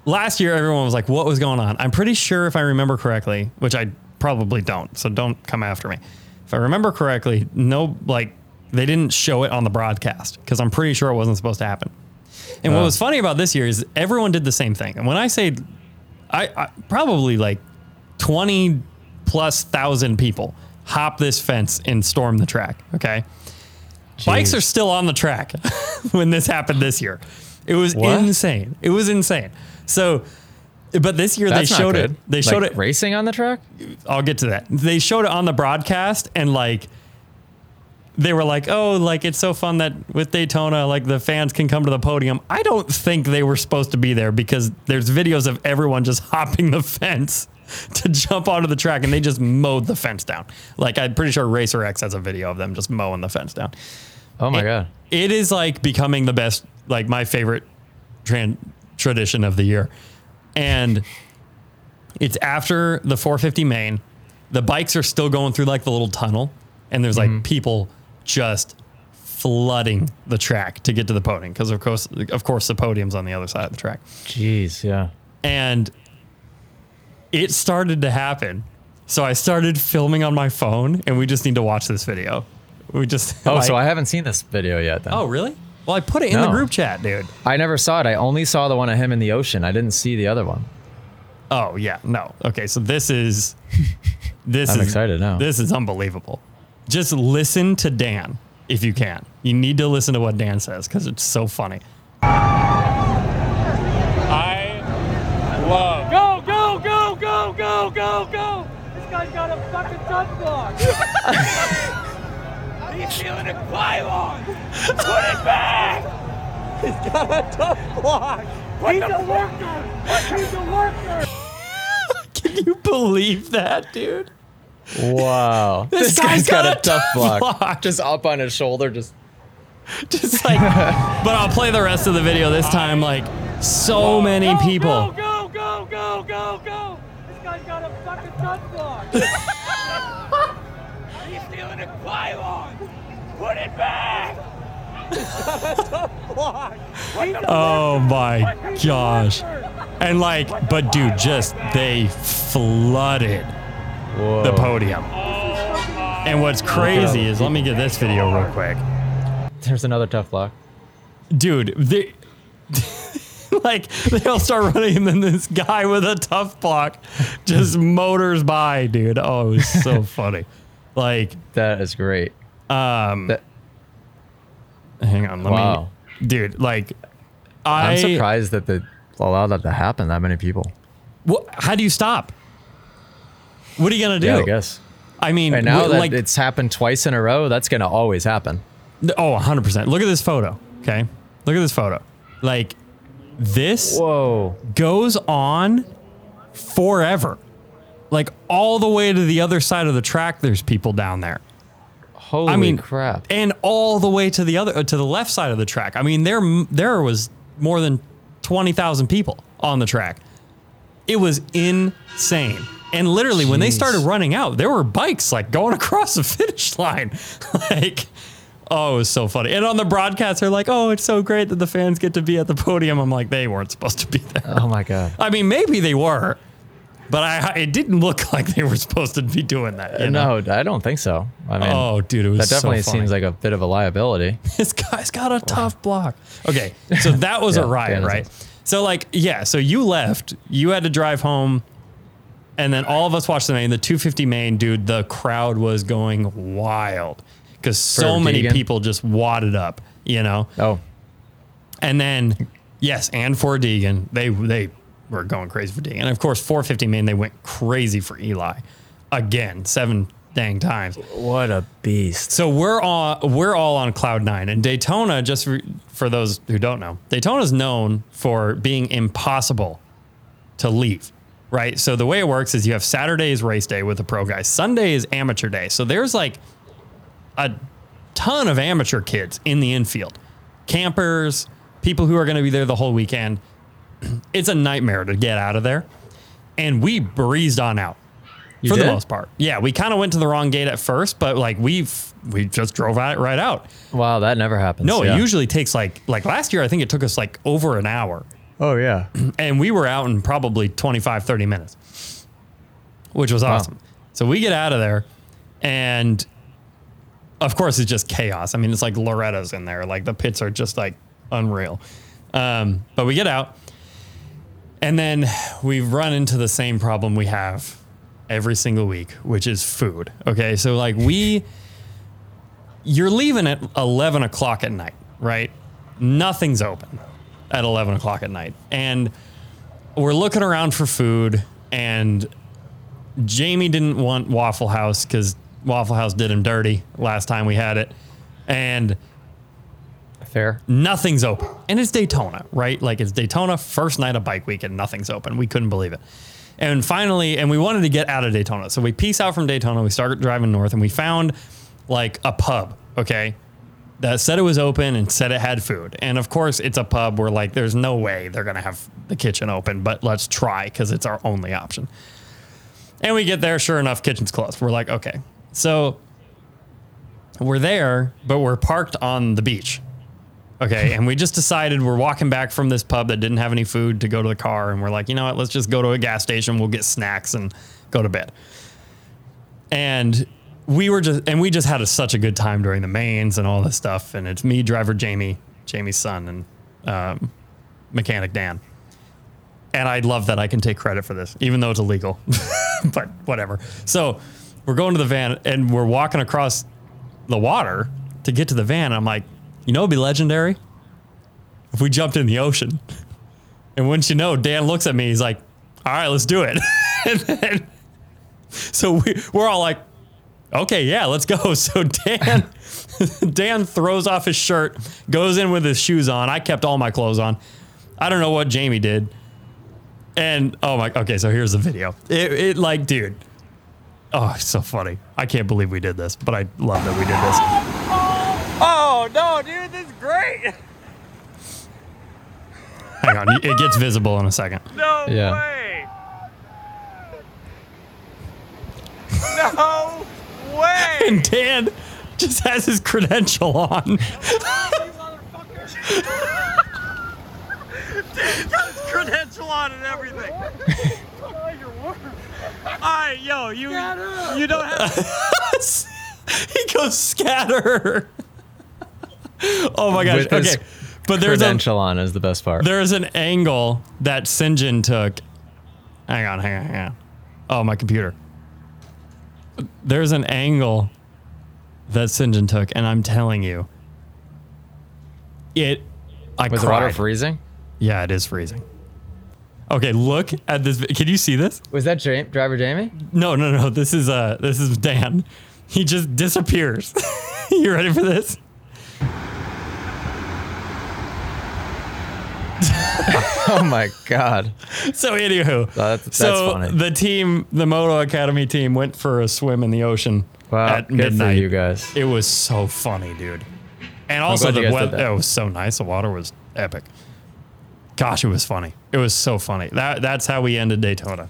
last year everyone was like, "What was going on?" I'm pretty sure if I remember correctly, which I probably don't, so don't come after me. If I remember correctly, no like they didn't show it on the broadcast because I'm pretty sure it wasn't supposed to happen. And what Oh. was funny about this year is everyone did the same thing. And when I say I, I probably like 20 plus thousand people hop this fence and storm the track. Okay. Bikes are still on the track when this happened this year. It was What? insane. It was insane. So, but this year That's they showed good. it. They showed it. racing on the track. I'll get to that. They showed it on the broadcast and like they were like, "Oh, like it's so fun that with Daytona, like the fans can come to the podium." I don't think they were supposed to be there because there's videos of everyone just hopping the fence to jump onto the track and they just mowed the fence down. Like I'm pretty sure Racer X has a video of them just mowing the fence down. Oh my god. It is like becoming the best, like my favorite tran- tradition of the year. And it's after the 450 main. The bikes are still going through like the little tunnel, and there's like mm-hmm. people just flooding the track to get to the podium because of course, of course, the podium's on the other side of the track. Jeez. Yeah. And it started to happen. So I started filming on my phone, and we just need to watch this video. We just Oh, like- so I haven't seen this video yet. Then. Oh, really? Well, I put it in the group chat, dude. I never saw it. I only saw the one of him in the ocean. I didn't see the other one. Oh, yeah. No. Okay, so this is this I'm is excited now. This is unbelievable. Just listen to Dan if you can. You need to listen to what Dan says cuz it's so funny. I love. Go, go, go, go, go, go, go. This guy's got a fucking tough block. He's feeling a pylon. Put it back. He's got a tough block. He's a worker. He's a worker. Can you believe that, dude? Wow. This guy's got a tough block. Just up on his shoulder. Just. Just like But I'll play the rest of the video this time like so many Go, people. Go, go, go, go, go, go. This guy's got a fucking tough block. He's feeling a pylon. Put it back. He's got a tough block. Oh my gosh. And like but dude, just they flooded Whoa. the podium. And what's crazy is, let me get this video real quick. There's another tough block. Dude, they, like, they all start running, and then this guy with a tough block just motors by, dude. Oh, it was so funny. Like, That is great. um, That- hang on, let Wow. me, dude, like, I, I'm surprised that they allowed that to happen. That many people. What, how do you stop? What are you gonna do? Yeah, I guess. I mean, And now like, it's happened twice in a row, that's gonna always happen. oh, 100%. Look at this photo, okay? Look at this photo. Like, this Whoa. goes on forever. Like all the way to the other side of the track, there's people down there. Holy I mean, crap. And all the way to the other uh, to the left side of the track. I mean, there there was more than twenty thousand people on the track. It was insane. And literally, when they started running out, there were bikes like going across the finish line. like, oh, it was so funny. And on the broadcast, they're like, "Oh, it's so great that the fans get to be at the podium." I'm like, they weren't supposed to be there. Oh my god. I mean, maybe they were, but I it didn't look like they were supposed to be doing that. you know? No, I don't think so. I mean, Oh, dude, it was that definitely so seems like a bit of a liability. this guy's got a tough block. Okay, so that was Yeah, a riot, right? So like, yeah, so you left, you had to drive home, and then all of us watched the main. The 250 main, dude, the crowd was going wild because so For many Deegan? people just wadded up, you know. Oh, And then, yes, and for Deegan, they they were going crazy for Deegan. And of course, 450 main, they went crazy for Eli again, seven dang times. what a beast. So we're all we're all on cloud nine, and Daytona. Just for, for those who don't know, Daytona is known for being impossible to leave. Right. So the way it works is you have Saturday is race day with the pro guys. Sunday is amateur day. So there's like a ton of amateur kids in the infield, campers, people who are going to be there the whole weekend. It's a nightmare to get out of there, and we breezed on out You for the most part. Yeah, we kind of went to the wrong gate at first, but like we've we just drove out right out. Wow, that never happens. No, yeah. it usually takes like like last year I think it took us like over an hour Oh yeah. and we were out in probably 25 30 minutes. Which was awesome. So we get out of there and of course it's just chaos. I mean, it's like Loretta's in there. Like the pits are just like unreal. Um, but we get out And then we've run into the same problem we have every single week, which is food. Okay. So, like, we, you're leaving at 11 o'clock at night, right? Nothing's open at 11 o'clock at night. And we're looking around for food, and Jamie didn't want Waffle House because Waffle House did him dirty last time we had it. And Fair. nothing's open. And it's Daytona, right? Like it's Daytona, first night of bike week, and nothing's open. We couldn't believe it. And finally, and we wanted to get out of Daytona. So we peace out from Daytona. We started driving north and we found like a pub, okay? That said it was open and said it had food. And of course, it's a pub where like there's no way they're to have the kitchen open, but let's try because it's our only option. And we get there, sure enough, kitchen's closed. We're like, okay. So we're there, but we're parked on the beach. Okay. And we just decided we're walking back from this pub that didn't have any food to go to the car. And we're like, you know what? Let's just go to a gas station. We'll get snacks and go to bed. And we were just, and we just had a, such a good time during the mains and all this stuff. And it's me, driver Jamie, Jamie's son, and um, mechanic Dan. And I love that I can take credit for this, even though it's illegal. but whatever. So we're going to the van and we're walking across the water to get to the van. I'm like, you know, it'd be legendary if we jumped in the ocean. And once you know, Dan looks at me. He's like, all right, let's do it. and then, so we, we're all like, okay, yeah, let's go. So Dan, Dan throws off his shirt, goes in with his shoes on. I kept all my clothes on. I don't know what Jamie did. And oh my, okay, so here's the video. It, it like, dude, oh, it's so funny. I can't believe we did this, but I love that we did this. Oh no, dude, this is great. Hang on, it gets visible in a second. No Yeah. way. No way. And Dan just has his credential on. got his credential on and everything. Alright, yo, you you don't have he goes scatter. oh my gosh. With his Okay. But there's a, Credential on is the best part. there's an angle that St. John took. Hang on, hang on, hang on. Oh, my computer. There's an angle that. John took, and I'm telling you, it. I Was the water freezing? Yeah, it is freezing. Okay, look at this. Can you see this? Was that Jam- driver Jamie? No, no, no. This is uh, this is Dan. He just disappears. you ready for this? Oh my god. So anywho, uh, That's- that's so funny. the team, the Moto Academy team, went for a swim in the ocean Wow. at good midnight. you guys. It was so funny, dude. And also the weather, it was so nice. The water was epic. Gosh, it was funny. It was so funny. That that's how we ended Daytona.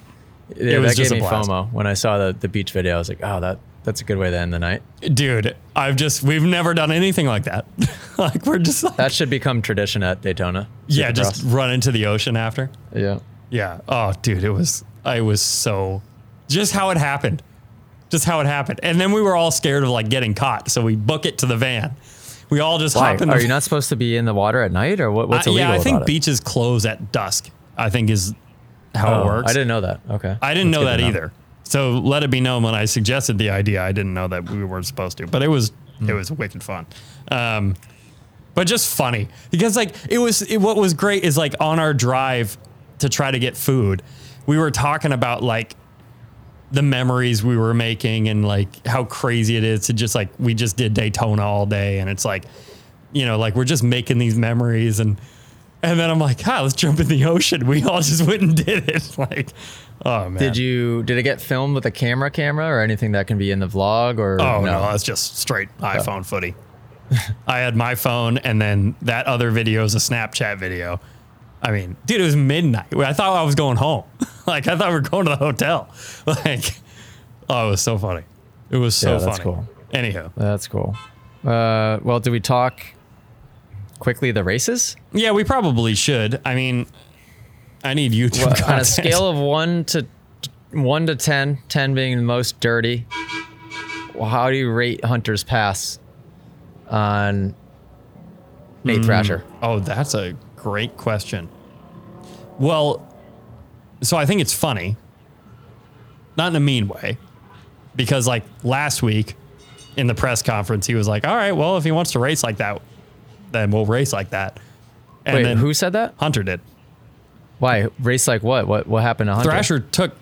Yeah, was that just gave a me. FOMO when I saw the, the beach video. I was like, oh, that that's a good way to end the night. Dude, I've just we've never done anything like that. like we're just like, That should become tradition at Daytona. yeah, just run into the ocean after. yeah. Yeah. Oh, dude, it was I was so just how it happened. Just how it happened. And then we were all scared of like getting caught, so we book it to the van. We all just Why? hop in the Are you not supposed to be in the water at night, or what, what's Uh, illegal Yeah, I think about it? beaches close at dusk. I think is how Oh, it works. I didn't know that. Okay. I didn't That's know good that to either. So let it be known when I suggested the idea, I didn't know that we weren't supposed to. But it was Hmm. it was wicked fun. Um, but just funny because like it was it, what was great is like on our drive to try to get food, we were talking about like the memories we were making and like how crazy it is to just like we just did Daytona all day and it's like you know like we're just making these memories and and then I'm like, ah, let's jump in the ocean. We all just went and did it. Like, oh man. Did you? Did it get filmed with a camera, camera, or anything that can be in the vlog? Or Oh no, that's just straight iPhone footy. I had my phone, and then that other video is a Snapchat video. I mean, dude, it was midnight. I thought I was going home. like I thought we were going to the hotel. Like, oh, it was so funny. It was so Yeah, that's funny. cool. Anyhow, That's cool. Uh, well, do we talk quickly the races? yeah, we probably should. I mean, I need YouTube Well, content. on a scale of one to one to 10, 10 being the most dirty. Well, how do you rate Hunter's Pass on Nate hmm. Thrasher? Oh, that's a great question. Well, so I think it's funny, not in a mean way, because like last week in the press conference, he was like, "All right, well, if he wants to race like that, then we'll race like that." And Wait, then who said that? Hunter did. Why race like what? What what happened to Hunter? Thrasher took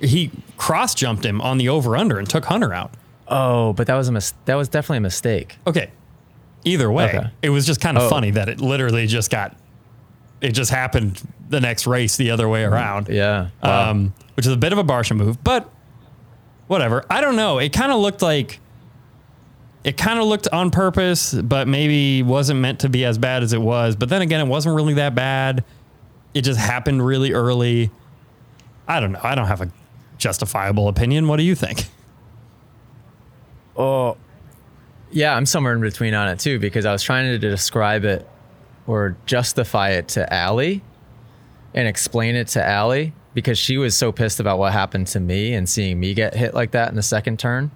he cross jumped him on the over under and took Hunter out. Oh, but that was a mis- that was definitely a mistake. Okay. Either way, Okay. it was just kind of Oh. funny that it literally just got it just happened the next race the other way around. Yeah. Wow. um, which is a bit of a Barcia move, but whatever. I don't know. It kind of looked like it kind of looked on purpose, but maybe wasn't meant to be as bad as it was. But then again, it wasn't really that bad. It just happened really early. I don't know. I don't have a justifiable opinion. What do you think? Oh, yeah, I'm somewhere in between on it too because I was trying to describe it or justify it to Allie and explain it to Allie because she was so pissed about what happened to me and seeing me get hit like that in the second turn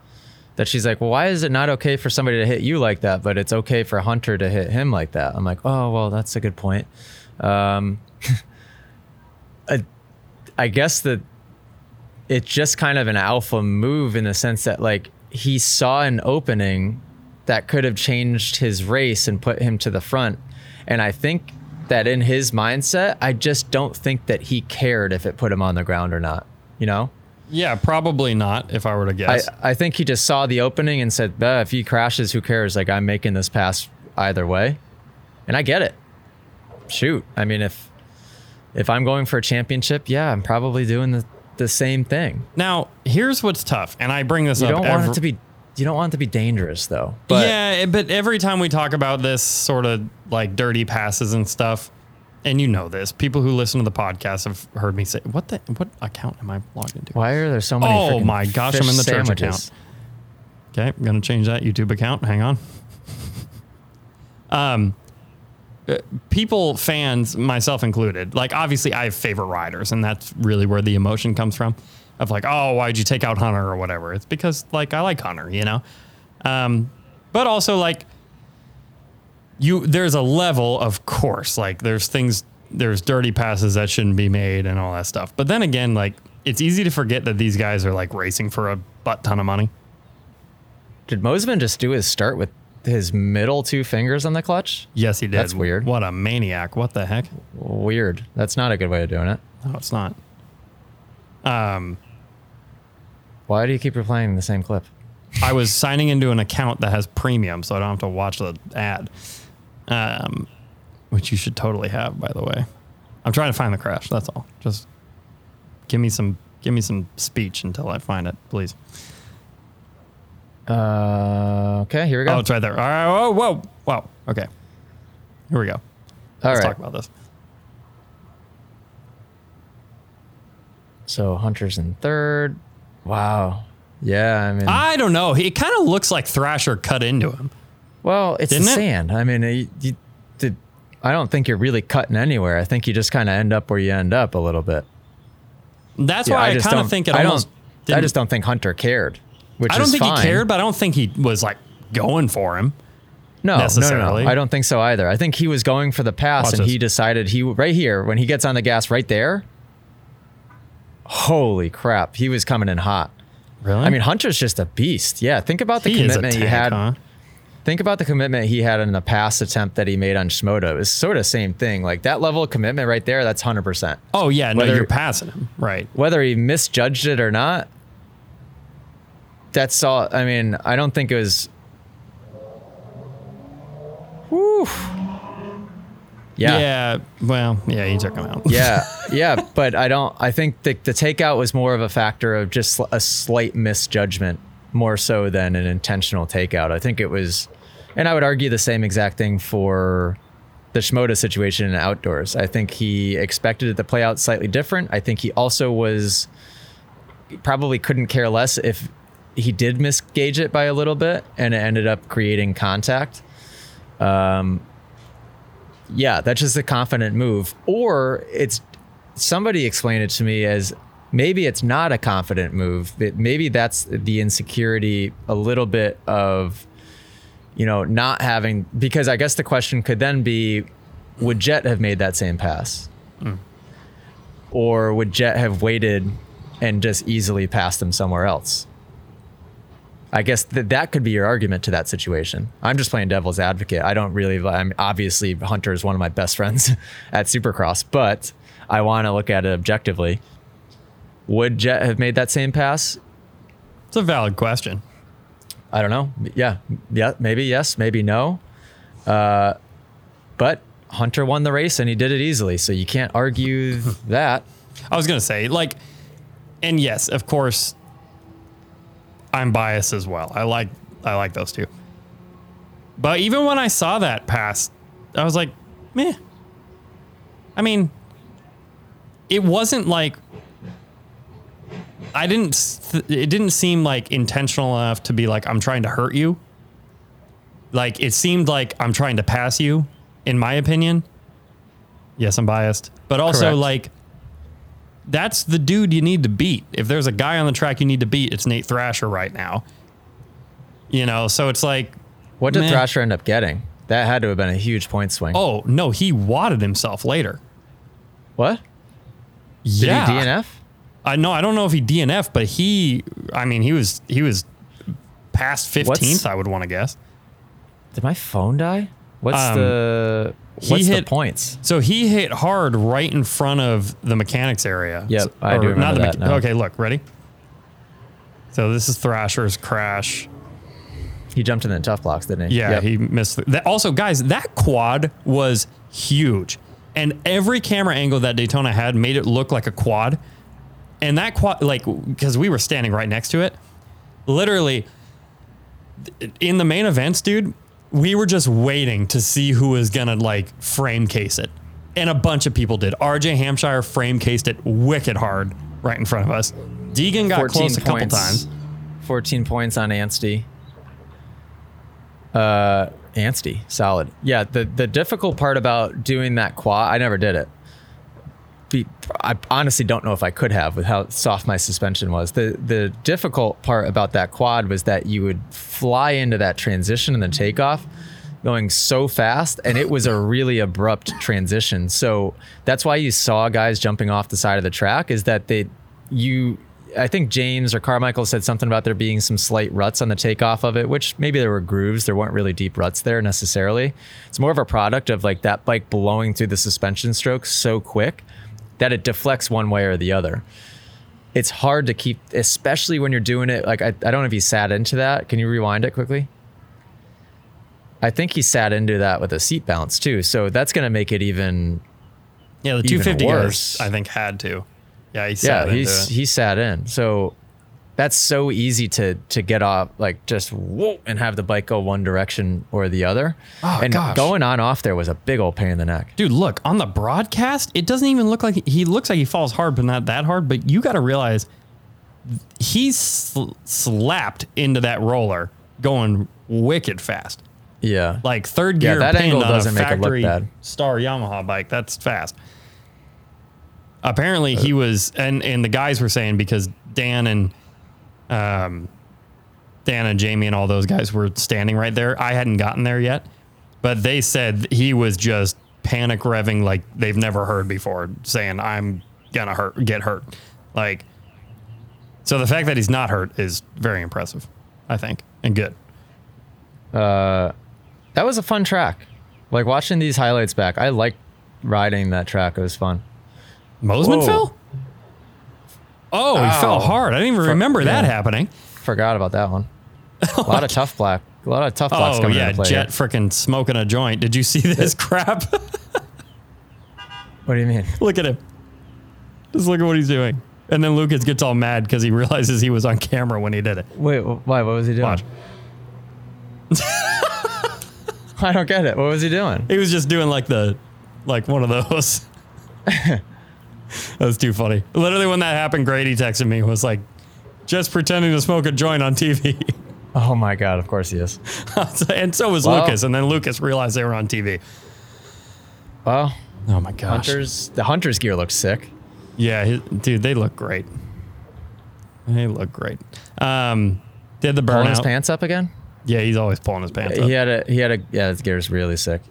that she's like, well, why is it not okay for somebody to hit you like that, but it's okay for Hunter to hit him like that? I'm like, oh, well, that's a good point. Um, I guess that it's just kind of an alpha move in the sense that like he saw an opening that could have changed his race and put him to the front. And I think that in his mindset, I just don't think that he cared if it put him on the ground or not. You know? Yeah, probably not. If I were to guess, I think he just saw the opening and said, if he crashes, who cares? Like I'm making this pass either way. And I get it. Shoot. I mean if if I'm going for a championship, yeah, I'm probably doing the, the same thing. now here's what's tough, and I bring this You up. don't want every- it to be you don't want it to be dangerous though. But yeah, but every time we talk about this sort of like dirty passes and stuff, and you know this, people who listen to the podcast have heard me say, "What the what account am I logged into?" why are there so many Oh my gosh, I'm in the church account. Okay, I'm gonna change that YouTube account. Hang on. um, people, fans, myself included, like obviously I have favorite riders, and that's really where the emotion comes from. Of like, oh, why'd you take out Hunter or whatever? It's because like I like Hunter, you know. Um, but also like you, there's a level, of course, like there's things, there's dirty passes that shouldn't be made and all that stuff. But then again, like it's easy to forget that these guys are like racing for a butt ton of money. Did Mosiman just do his start with his middle two fingers on the clutch? Yes, he did. That's weird. What a maniac! What the heck? Weird. That's not a good way of doing it. No, it's not. Um, Why do you keep replaying the same clip? I was signing into an account that has premium, so I don't have to watch the ad. Um, which you should totally have, by the way. I'm trying to find the crash. That's all. Just give me some, give me some speech until I find it, please. Uh, okay, here we go. Oh, it's right there. All right. Whoa, whoa, whoa. Okay. Here we go. All Let's right. talk about this. So Hunter's in third. Wow. Yeah, I mean, I don't know. He kind of looks like Thrasher cut into him. well, it's Didn't the it? sand. I mean, you, you, the, I don't think you're really cutting anywhere. I think you just kind of end up where you end up a little bit. That's Yeah, why I, just kind of think it I almost. Don't, I just don't think Hunter cared. Which I don't think fine. he cared, but I don't think he was like going for him. No, no, no, no. I don't think so either. I think he was going for the pass, Watch and he decided he right here when he gets on the gas right there. Holy crap, he was coming in hot. Really? I mean, Hunter's just a beast. Yeah, think about the he commitment tank, he had. huh? Think about the commitment he had in the pass attempt that he made on Shimoda. It was sort of same thing. Like that level of commitment right there, that's hundred percent. Oh yeah, no, you're passing him, right? Whether he misjudged it or not, that's all. I mean, I don't think it was. Whew. Yeah. Yeah. Well, yeah, he took him out. yeah, yeah, but I don't. I think the the takeout was more of a factor of just a slight misjudgment, more so than an intentional takeout. I think it was, and I would argue the same exact thing for the Shimoda situation in outdoors. I think he expected it to play out slightly different. I think he also was probably couldn't care less if he did misgauge it by a little bit and it ended up creating contact um, yeah, that's just a confident move. Or it's somebody explained it to me as maybe it's not a confident move. That maybe that's the insecurity, a little bit of, you know, not having because I guess the question could then be, would Jett have made that same pass? Hmm. or would Jett have waited and just easily passed him somewhere else? I guess that that could be your argument to that situation. I'm just playing devil's advocate. I don't really. I'm obviously Hunter is one of my best friends at Supercross, but I want to look at it objectively. Would Jett have made that same pass? It's a valid question. I don't know. Yeah, yeah, maybe yes, maybe no. Uh, but Hunter won the race and he did it easily, so you can't argue that. I was gonna say, like, and yes, of course, I'm biased as well. I like I like those two. But even when I saw that pass, I was like, meh. I mean, it wasn't like I didn't. Th- it didn't seem like intentional enough to be like I'm trying to hurt you. Like it seemed like I'm trying to pass you, in my opinion. Yes, I'm biased, but also Correct. like that's the dude you need to beat. If there's a guy on the track you need to beat, it's Nate Thrasher right now. You know, so it's like, What did Meh. Thrasher end up getting? That had to have been a huge point swing. oh no, he wadded himself later. what? Did yeah, he DNF? I know. I don't know if he DNF, but he. I mean, he was he was past fifteenth. I would want to guess. Did my phone die? What's Um, the he what's the hit- points? So he hit hard right in front of the mechanics area. Yep, So- I do remember the that now. Okay, look, ready? So this is Thrasher's crash. He jumped in the tough blocks, didn't he? Yeah, Yep. he missed. That. Also, guys, that quad was huge, and every camera angle that Daytona had made it look like a quad. And that quad, like, because we were standing right next to it, literally in the main events, dude, we were just waiting to see who was gonna like frame case it, and a bunch of people did. RJ Hampshire frame cased it wicked hard right in front of us. Deegan got 14 close a couple points. times. 14 points on Anstey. Uh, Anstey, solid. Yeah, the the difficult part about doing that quad, I never did it. Be, I honestly don't know if I could have with how soft my suspension was. The the difficult part about that quad was that you would fly into that transition and the takeoff going so fast and it was a really abrupt transition. So that's why you saw guys jumping off the side of the track is that they you I think James or Carmichael said something about there being some slight ruts on the takeoff of it, which maybe there were grooves. There weren't really deep ruts there necessarily. It's more of a product of like that bike blowing through the suspension strokes so quick that it deflects one way or the other. It's hard to keep, especially when you're doing it. Like, I, I don't know if he sat into that. Can you rewind it quickly? I think he sat into that with a seat bounce too. So that's going to make it even Yeah, the Even 250 worse. guys, I think, had to. Yeah, he yeah sat it. he sat in so that's so easy to to get off like just whoa and have the bike go one direction or the other Oh, and gosh. going on off there was a big old pain in the neck Dude, look on the broadcast. It doesn't even look like he looks like he falls hard, but not that hard. But you got to realize he's sl- slapped into that roller going wicked fast. yeah Like third gear Yeah, that angle doesn't a make it look bad. star Yamaha bike. That's fast. Apparently he uh. was, and and the guys were saying because Dan and um, Dan and Jamie and all those guys were standing right there. I hadn't gotten there yet, but they said he was just panic revving like they've never heard before, saying I'm gonna hurt, get hurt, like. So the fact that he's not hurt is very impressive, I think, and good. that was a fun track like watching these highlights back i liked riding that track it was fun Mosiman Whoa. fell? Oh, he fell hard. I didn't even remember that yeah. happening. forgot about that one a lot of tough black a lot of tough blocks Oh coming yeah, into play Jett freaking smoking a joint. Did you see this crap? what do you mean look at him. Just look at what he's doing. And then Lucas gets all mad because he realizes he was on camera when he did it. wait wh- why what was he doing Watch. i don't get it what was he doing He was just doing like the, like one of those. that was too funny. Literally, when that happened, Grady texted me was like, just pretending to smoke a joint on TV. oh my god of course he is and so was Well- Lucas. And then Lucas realized they were on TV. well Oh my gosh. hunters the hunters gear looks sick Yeah, his, dude, they look great. They look great. Um, did the pulling his pants up again Yeah, he's always pulling his pants up. He had a he had a yeah, his gear's really sick.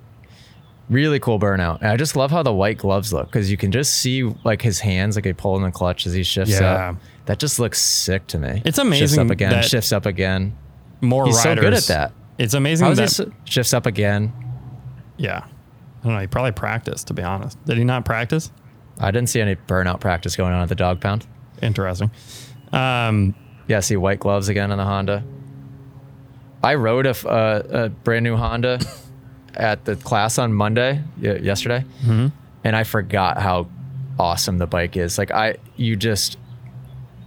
Really cool burnout. And I just love how the white gloves look because you can just see like his hands, like they pull in the clutch as he shifts Yeah. up. That just looks sick to me. It's Shifts amazing up again, that- shifts up again. More He's so good at that. It's amazing How he that. shifts up again? yeah. I don't know. He probably practiced, to be honest. Did he not practice? I didn't see any burnout practice going on at the dog pound. Interesting. Um, Yeah, see white gloves again on the Honda. I rode a, uh, a brand new Honda at the class on Monday, yesterday, mm-hmm. and I forgot how awesome the bike is. Like I, you just,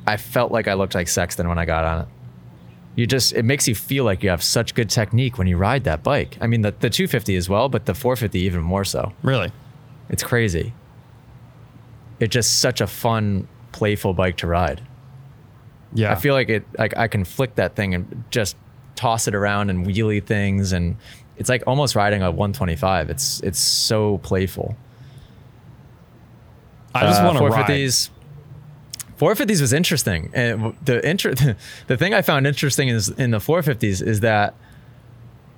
I felt like I looked like Sexton when I got on it. You just, it makes you feel like you have such good technique when you ride that bike. I mean, the, the 250 as well, but the 450 even more so. really? It's crazy. It's just such a fun, playful bike to ride. Yeah. I feel like it like I can flick that thing and just toss it around and wheelie things and it's like almost riding a 125. It's it's so playful. I just Uh, want to ride. 450s 450s was interesting. And the inter- the thing I found interesting is in the 450s is that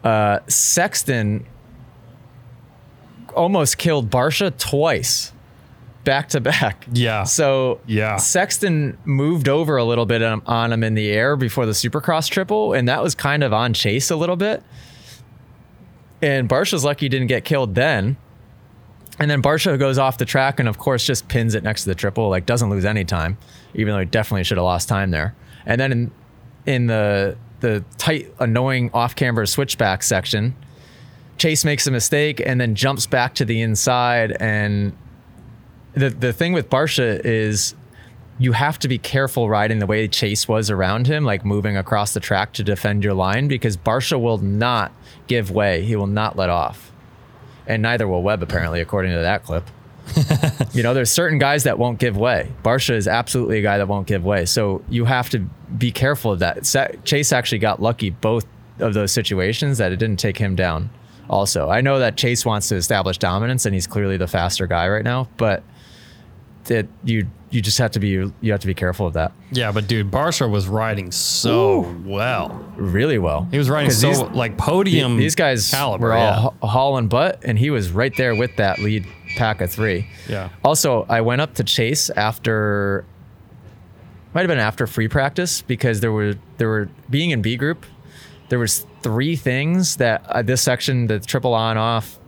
uh, Sexton almost killed Barcia twice back to back. Yeah. So Yeah. Sexton moved over a little bit on, on him in the air before the Supercross triple, and that was kind of on chase a little bit. And Barcia's lucky he didn't get killed then. And then Barcia goes off the track and of course just pins it next to the triple, like doesn't lose any time, even though he definitely should have lost time there. And then in in the the tight, annoying off camber switchback section, Chase makes a mistake and then jumps back to the inside. And the the thing with Barcia is you have to be careful riding the way Chase was around him, like moving across the track to defend your line, because Barcia will not give way. He will not let off. And neither will Webb, apparently, according to that clip. you know, there's certain guys that won't give way. Barcia is absolutely a guy that won't give way. So you have to be careful of that. Chase actually got lucky both of those situations that it didn't take him down. Also, I know that Chase wants to establish dominance and he's clearly the faster guy right now, but that you you just have to be you have to be careful of that Yeah, but dude, Barcia was riding so well. really well. He was riding so these- like podium. these guys caliber, were all yeah. ha- hauling butt, and he was right there with that lead pack of three. Yeah. Also, I went up to Chase after, might have been after free practice because there were there were being in B group, there was three things that uh, this section, the triple on off,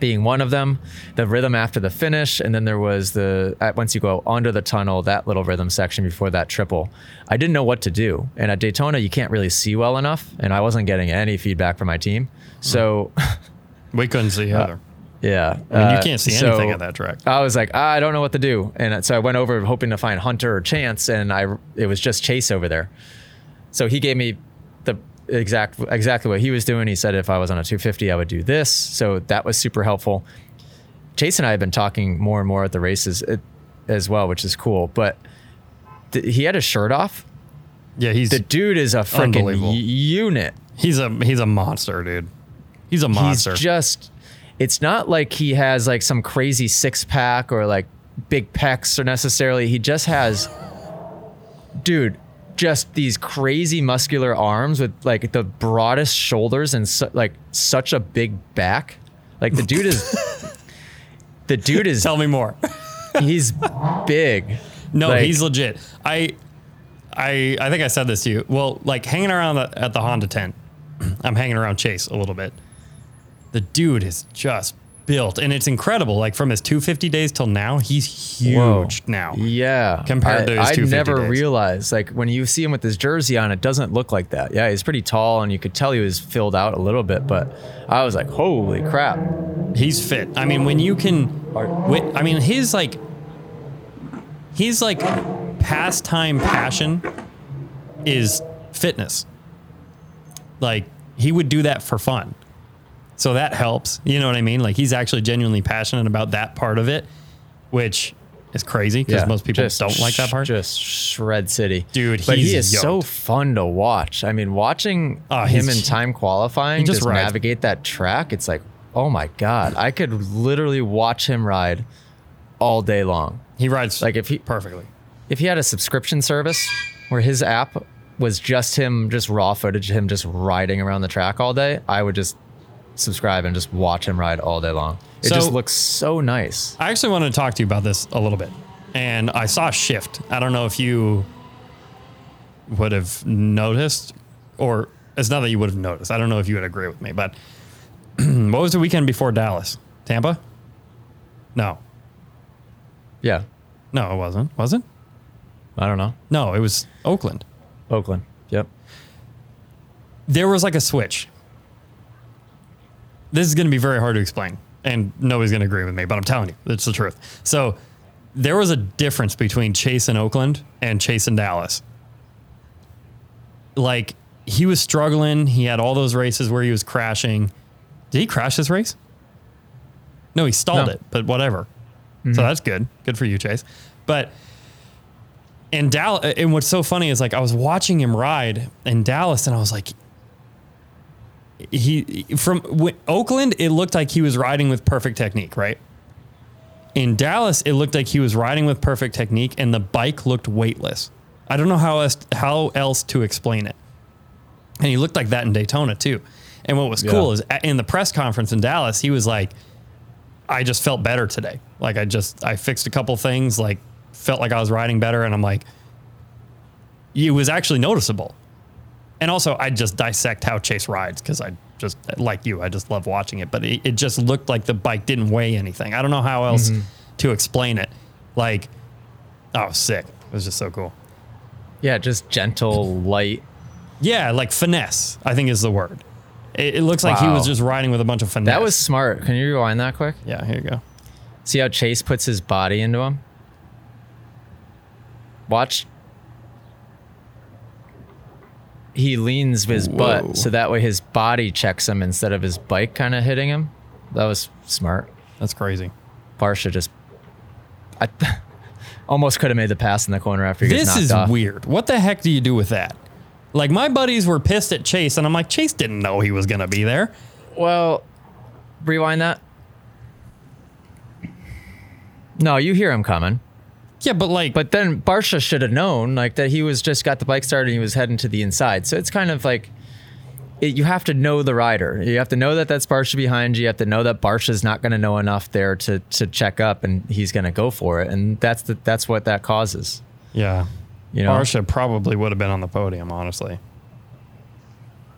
being one of them, the rhythm after the finish, and then there was the at, once you go under the tunnel, that little rhythm section before that triple. I didn't know what to do, and at Daytona you can't really see well enough, and I wasn't getting any feedback from my team, so. we couldn't see Heather. Yeah. I mean, you uh, can't see anything at that track. I was like, ah, I don't know what to do. And so I went over hoping to find Hunter or Chance, and I it was just Chase over there. So he gave me exact exactly what he was doing. He said if I was on a 250, I would do this. So that was super helpful. Chase and I have been talking more and more at the races as well, which is cool. But th- he had his shirt off. Yeah, he's The dude is a freaking Unbelievable. unit. he's a he's a monster, dude. He's a monster. He's just it's not like he has like some crazy six pack or like big pecs or necessarily. He just has dude, just these crazy muscular arms with like the broadest shoulders and su- like such a big back. Like the dude is the dude is Tell me more. he's big. No, Like- he's legit. I, I, I think I said this to you. Well, like hanging around the, at the Honda tent, I'm hanging around Chase a little bit. The dude is just built, and it's incredible. Like from his 250 days till now, he's huge Whoa. now. Yeah. Compared to his I, I 250 never days. realized like when you see him with his jersey on, it doesn't look like that. Yeah, he's pretty tall and you could tell he was filled out a little bit, but I was like, holy crap. He's fit. I mean, when you can, wi- I mean, his like, his like pastime passion is fitness. Like he would do that for fun. So that helps. You know what I mean? Like he's actually genuinely passionate about that part of it, which is crazy because most people just don't like that part. Just shred city, Dude, But he's he is so fun to watch. I mean, watching Oh, him in time qualifying just just, navigate that track, it's like, oh my god, I could literally watch him ride all day long. he rides Like if he perfectly. if he had a subscription service where his app was just him, just raw footage, of him just riding around the track all day, I would just subscribe and just watch him ride all day long. It So- just looks so nice. I actually wanted to talk to you about this a little bit. And I saw a shift. I don't know if you would have noticed, or it's not that you would have noticed. I don't know if you would agree with me, but what was the weekend before Dallas? Tampa? No. Yeah. No, it wasn't. Was it? I don't know. No, it was Oakland. Oakland. Yep. There was like a switch. This is going to be very hard to explain, and nobody's going to agree with me, but I'm telling you, it's the truth. So, there was a difference between Chase in Oakland and Chase in Dallas. Like, he was struggling. He had all those races where he was crashing. Did he crash this race? No, he stalled No. it, but whatever. So mm-hmm. that's good. Good for you, Chase. But in Dallas, and what's so funny is like I was watching him ride in Dallas, and I was like, he from w- Oakland, it looked like he was riding with perfect technique, right? In Dallas, it looked like he was riding with perfect technique, and the bike looked weightless. I don't know how else how else to explain it. And he looked like that in Daytona too. And what was cool is in the press conference in Dallas, he was like, I just felt better today. Like I just I fixed a couple things, like felt like I was riding better, and I'm like, it was actually noticeable. And also, I just dissect how Chase rides because I just like you, I just love watching it. But it, it just looked like the bike didn't weigh anything. I don't know how else mm-hmm. to explain it. Like, oh, sick! It was just so cool. Yeah, just gentle, light. Yeah, like finesse. I think is the word. It, it looks like he was just riding with a bunch of finesse. That was smart. Can you rewind that quick? yeah. Here you go. See how Chase puts his body into him? Watch. He leans his Whoa. butt so that way his body checks him instead of his bike kind of hitting him. That was smart. That's crazy. Barcia just I almost could have made the pass in the corner after he gets This is off. weird. What the heck do you do with that? Like my buddies were pissed at Chase, and I'm like, Chase didn't know he was gonna be there. Well, rewind that. No, you hear him coming. Yeah, but like, But then Barcia should have known like that he was just got the bike started and he was heading to the inside. So it's kind of like it, you have to know the rider. You have to know that that's Barcia behind you. You have to know that Barcia's not going to know enough there to to check up and he's going to go for it. And that's the that's what that causes. yeah, You know. Barcia probably would have been on the podium. Honestly,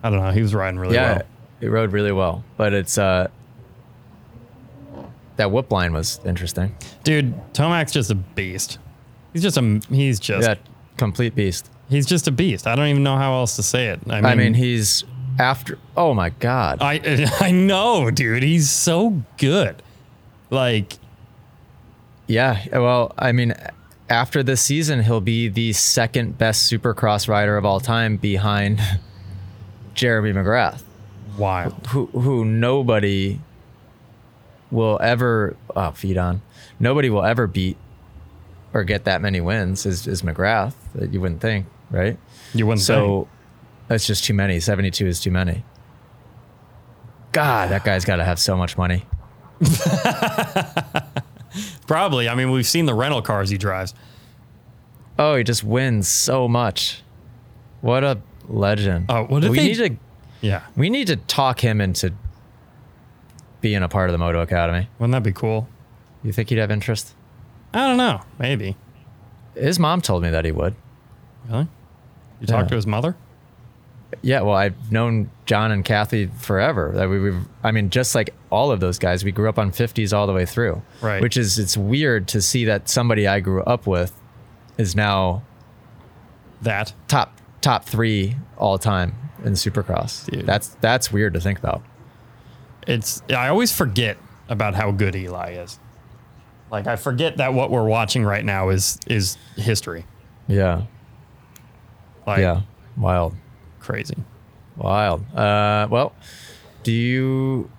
I don't know. He was riding really yeah, well. He rode really well, but it's uh that whip line was interesting. Dude, Tomac's just a beast. He's just a he's just Yeah, complete beast. he's just a beast. I don't even know how else to say it. I mean, I mean, he's after. Oh my god. I I know, dude. He's so good. Like, Yeah, well, I mean, after this season, he'll be the second best Supercross rider of all time behind Jeremy McGrath, wild. who who nobody will ever oh, feed on. Nobody will ever beat or get that many wins is, is McGrath. That you wouldn't think, right? You wouldn't So that's just too many. Seventy-two is too many. God, that guy's got to have so much money. Probably. I mean, we've seen the rental cars he drives. Oh, he just wins so much. What a legend. Oh, what if we they- need to Yeah. we need to talk him into being a part of the Moto Academy. Wouldn't that be cool? You think he'd have interest? I don't know. Maybe. His mom told me that he would. Really? You talked Yeah. to his mother? Yeah, well, I've known John and Kathy forever. That we, we, I mean, just like all of those guys, we grew up on 50s all the way through. Right. Which is, it's weird to see that somebody I grew up with is now That. top top three all time in Supercross. Dude. That's that's weird to think about. It's I always forget about how good Eli is. Like I forget that what we're watching right now is is history. Yeah. Like Yeah. Wild. crazy. Wild. Uh, well, do you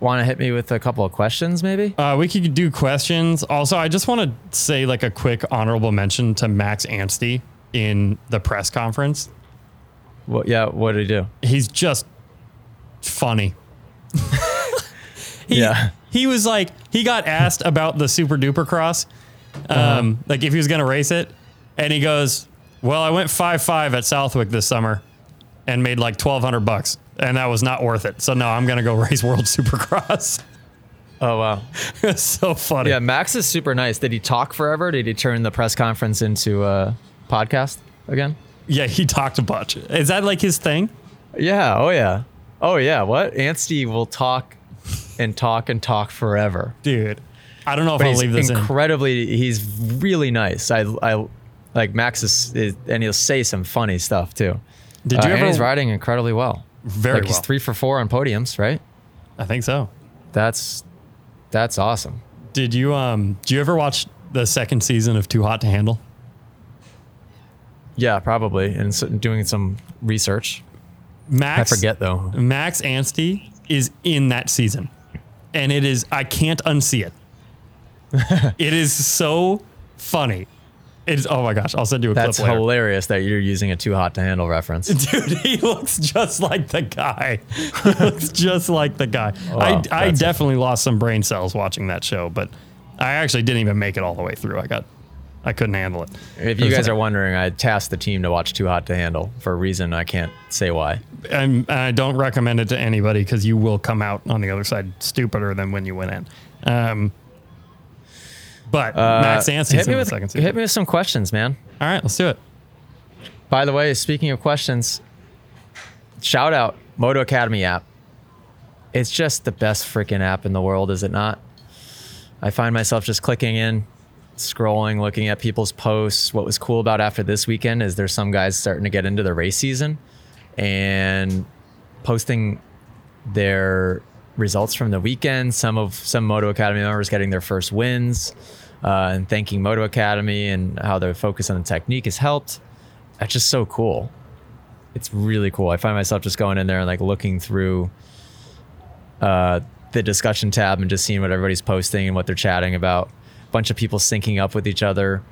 want to hit me with a couple of questions, maybe? Uh, we could do questions. Also, I just want to say like a quick honorable mention to Max Anstey in the press conference. What? Yeah. What did he do? He's just funny. he, Yeah. He was like, he got asked about the Super Duper Cross, um, like if he was going to race it. And he goes, Well, I went 5 5 at Southwick this summer and made like 1200 bucks. and that was not worth it. So no, I'm gonna go race World Supercross. Oh wow. it's so funny. Yeah, Max is super nice. Did he talk forever? Did he turn the press conference into a podcast again? Yeah, he talked a bunch. Is that like his thing? Yeah. Oh yeah. Oh yeah. What? Anstey will talk and talk and talk forever. Dude. I don't know if But I'll leave this in. incredibly. He's really nice. I I like Max is, is and he'll say some funny stuff too. Did Uh, you and ever he's riding incredibly well. Very like he's three for four on podiums, right? I think so. That's that's awesome. Did you um do you ever watch the second season of Too Hot to Handle? Yeah, probably. And so, doing some research. Max I forget though. Max Anstey is in that season. And it is I can't unsee it. it is so funny. It is oh my gosh, I'll send you a That's clip later. hilarious that you're using a too hot to handle reference. Dude, he looks just like the guy. He looks just like the guy. Wow, I, I that's- definitely lost some brain cells watching that show, but I actually didn't even make it all the way through. I got, I couldn't handle it. If you guys are wondering, I tasked the team to watch Too Hot to Handle for a reason I can't say why. and I don't recommend it to anybody because you will come out on the other side stupider than when you went in. Um, but Max Uh, me in the second season. hit me with some questions, man. All right, let's do it. By the way, speaking of questions, shout out Moto Academy app. It's just the best freaking app in the world, is it not? I find myself just clicking in, scrolling, looking at people's posts. What was cool about after this weekend is there's some guys starting to get into the race season and posting their results from the weekend. Some of some Moto Academy members getting their first wins uh, and thanking Moto Academy and how their focus on the technique has helped. That's just so cool. It's really cool. I find myself just going in there and like looking through uh, the discussion tab and just seeing what everybody's posting and what they're chatting about. Bunch of people syncing up with each other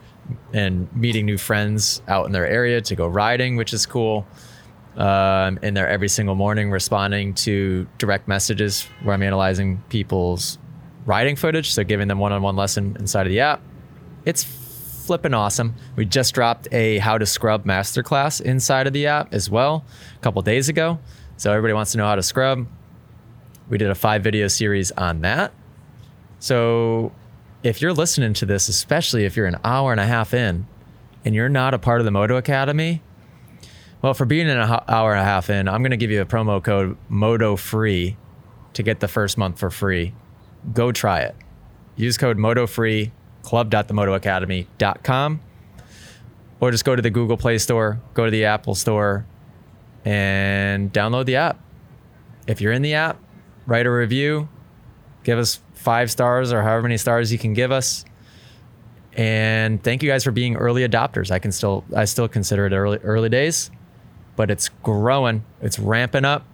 and meeting new friends out in their area to go riding, which is cool. Um, and they're every single morning responding to direct messages where I'm analyzing people's riding footage, so giving them one-on-one lesson inside of the app. It's flipping awesome. We just dropped a how to scrub masterclass inside of the app as well a couple days ago. So everybody wants to know how to scrub. We did a five video series on that. So if you're listening to this, especially if you're an hour and a half in and you're not a part of the Moto Academy, well, for being an hour and a half in, I'm going to give you a promo code Moto Free to get the first month for free. Go try it. Use code Moto Free, club.themotoacademy.com, or just go to the Google Play Store, go to the Apple Store, and download the app. If you're in the app, write a review, give us five stars or however many stars you can give us. And thank you guys for being early adopters. I can still I still consider it early early days, but it's growing. It's ramping up.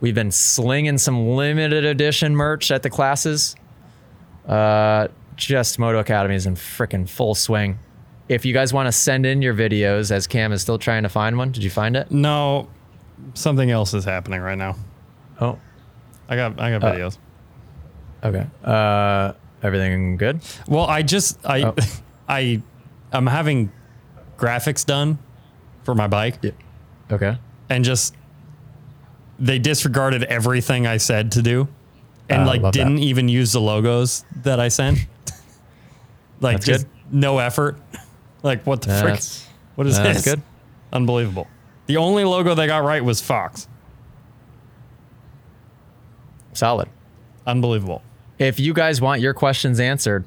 We've been slinging some limited edition merch at the classes. Uh, just Moto Academy is in freaking full swing. If you guys want to send in your videos, as Cam is still trying to find one, did you find it? No, something else is happening right now. Oh, I got, I got Uh, videos. Okay. Uh, everything good? Well, I just I Oh. I I'm having graphics done for my bike Yeah. Okay. and just they disregarded everything I said to do and Uh, like didn't even use the logos that I sent. like That's just good. no effort. Like what the frick? What is that's this? good. Unbelievable. The only logo they got right was Fox. Solid. Unbelievable. If you guys want your questions answered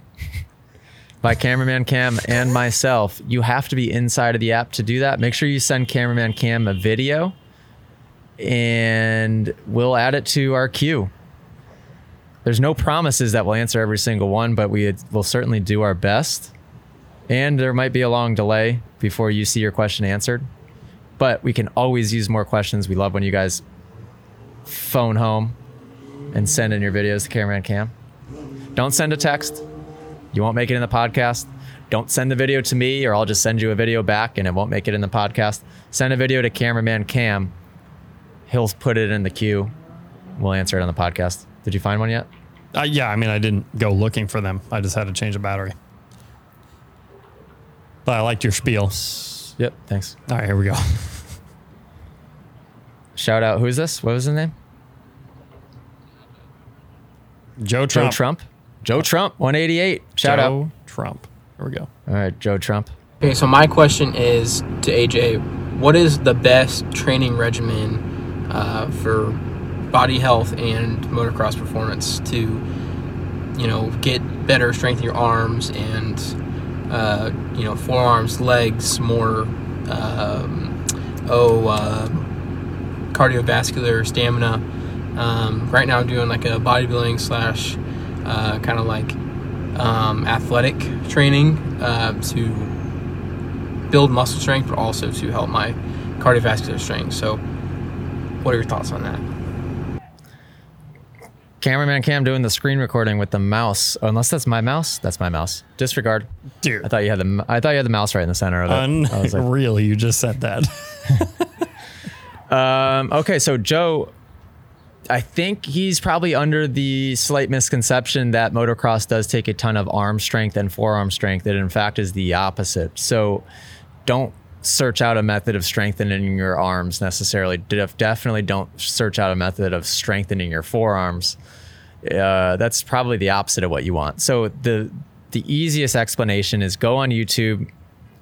by cameraman Cam and myself, you have to be inside of the app to do that. Make sure you send cameraman Cam a video and we'll add it to our queue. There's no promises that we'll answer every single one, but we will certainly do our best. And there might be a long delay before you see your question answered, but we can always use more questions. We love when you guys phone home and send in your videos to cameraman Cam. Don't send a text. You won't make it in the podcast. Don't send the video to me, or I'll just send you a video back and it won't make it in the podcast. Send a video to cameraman Cam. He'll put it in the queue. We'll answer it on the podcast. Did you find one yet? Uh, yeah, I mean, I didn't go looking for them. I just had to change the battery. But I liked your spiel. Yep. Thanks. All right, here we go. Shout out. Who is this? What was his name? Joe Joe Trump. Trump. Joe Trump. 188. Shout out. Joe Trump. Here we go. All right, Joe Trump. Okay, so my question is to AJ, what is the best training regimen uh, for body health and motocross performance to, you know, get better strength in your arms and, uh, you know, forearms, legs, more, um, oh, uh, cardiovascular stamina. Um, right now, I'm doing like a bodybuilding slash uh, kind of like um, athletic training uh, to build muscle strength, but also to help my cardiovascular strength. So, what are your thoughts on that? Cameraman Cam doing the screen recording with the mouse. Unless that's my mouse, that's my mouse. Disregard. Dude. I thought you had the I thought you had the mouse right in the center of it. I was like, Unreal. You just said that. Um, okay, so Joe, I think he's probably under the slight misconception that motocross does take a ton of arm strength and forearm strength. That in fact is the opposite. So don't search out a method of strengthening your arms necessarily. Def- Definitely don't search out a method of strengthening your forearms. Uh, that's probably the opposite of what you want. So the the easiest explanation is go on YouTube.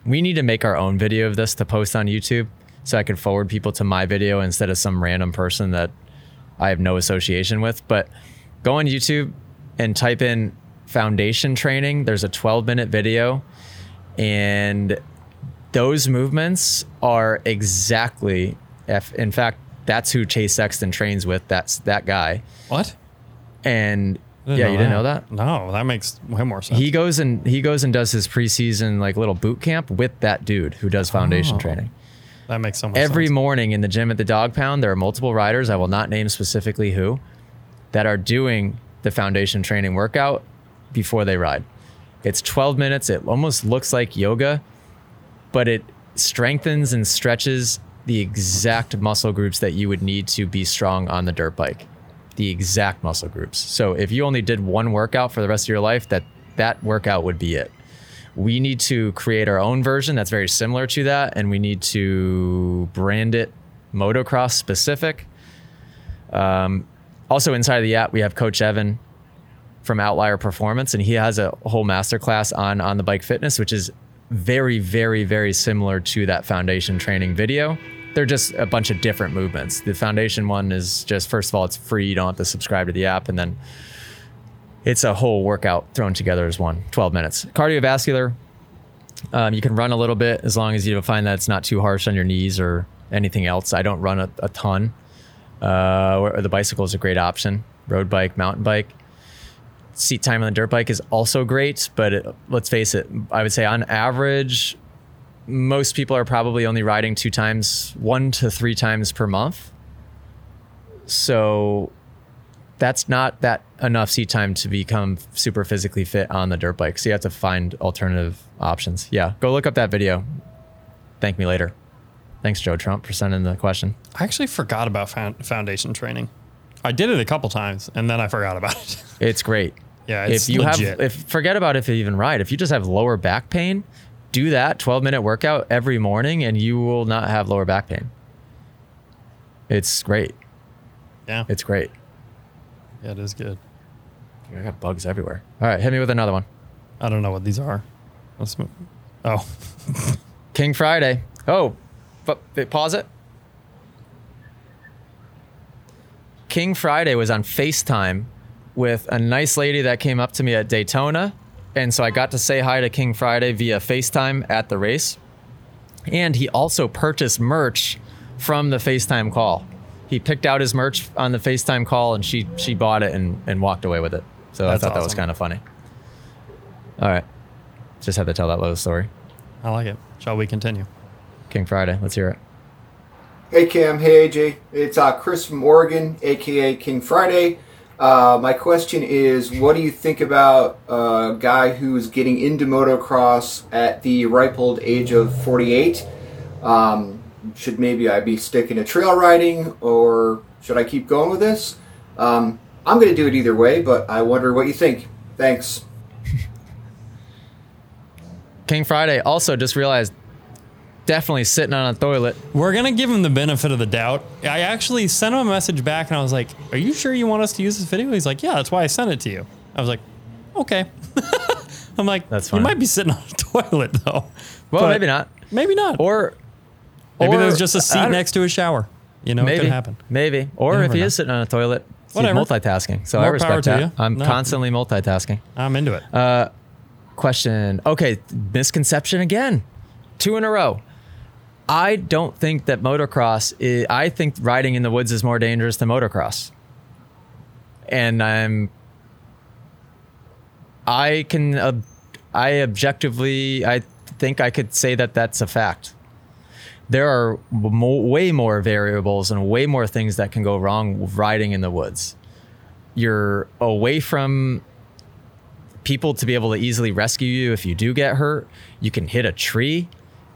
We need to make our own video of this to post on YouTube so I can forward people to my video instead of some random person that I have no association with. But go on YouTube and type in foundation training. There's a 12 minute video, and those movements are exactly, if, in fact, that's who Chase Sexton trains with. That's that guy. what? And yeah, you didn't know that? No, that makes way more sense. He goes and he goes and does his preseason like little boot camp with that dude who does foundation Oh. training. That makes so much sense. Every sense. morning in the gym at the dog pound, there are multiple riders, I will not name specifically who, that are doing the foundation training workout before they ride. It's 12 minutes. It almost looks like yoga, but it strengthens and stretches the exact muscle groups that you would need to be strong on the dirt bike. The exact muscle groups. So if you only did one workout for the rest of your life, that that workout would be it we need to create our own version that's very similar to that and we need to brand it motocross specific. Um, also inside the app we have coach evan from outlier performance and he has a whole masterclass on on the bike fitness which is very very very similar to that foundation training video. They're just a bunch of different movements. The foundation one is just first of all it's free. You don't have to subscribe to the app and then it's a whole workout thrown together as one. 12 minutes. Cardiovascular um, you can run a little bit as long as you find that it's not too harsh on your knees or anything else. I don't run a, a ton. Uh, the bicycle is a great option. Road bike mountain bike. Seat time on the dirt bike is also great but it, let's face it i would say on average most people are probably only riding two times one to three times per month. So that's not that enough seat time to become super physically fit on the dirt bike. So you have to find alternative options. Yeah, go look up that video. Thank me later. Thanks, Joe Trump, for sending the question. I actually forgot about foundation training. I did it a couple times and then I forgot about it. It's great. Yeah, it's if you legit. have, if forget about if you even ride. If you just have lower back pain, do that 12 minute workout every morning, and you will not have lower back pain. It's great. yeah, It's great. yeah, it is good. I got bugs everywhere. All right, hit me with another one. I don't know what these are. Let's move. Oh, King Friday. Oh, but pause it. King Friday was on FaceTime with a nice lady that came up to me at Daytona. And so I got to say hi to King Friday via FaceTime at the race. And he also purchased merch from the FaceTime call. He picked out his merch on the FaceTime call and she she bought it and, and walked away with it. So That's I thought that was kind of funny. All right. Just had to tell that little story. I like it. Shall we continue? King Friday. Let's hear it. Hey Cam, hey AJ. It's uh, Chris from Oregon, aka King Friday. Uh, my question is, what do you think about a guy who's getting into motocross at the ripe old age of 48? Um, should maybe I be sticking to trail riding, or should I keep going with this? Um, I'm going to do it either way, but I wonder what you think. Thanks. King Friday also just realized definitely sitting on a toilet. We're gonna give him the benefit of the doubt. I actually sent him a message back and I was like, "Are you sure you want us to use this video?" He's like, "Yeah, that's why I sent it to you." I was like, "Okay." I'm like, That's fine. You might be sitting on a toilet though. Well, But maybe not. Maybe not. Or maybe or- there's just a seat next to a shower. You know, it Maybe could happen. Maybe. Or You if he know. is sitting on a toilet, he's Whatever. multitasking. So I More power respect to that. you. I'm No. constantly multitasking. I'm into it. Uh, Question. Okay, misconception again. Two in a row. I don't think that motocross. Is, I think riding in the woods is more dangerous than motocross. And I'm. I can. ob I objectively. I think I could say that that's a fact. There are mo- way more variables and way more things that can go wrong riding in the woods. You're away from people to be able to easily rescue you if you do get hurt. You can hit a tree.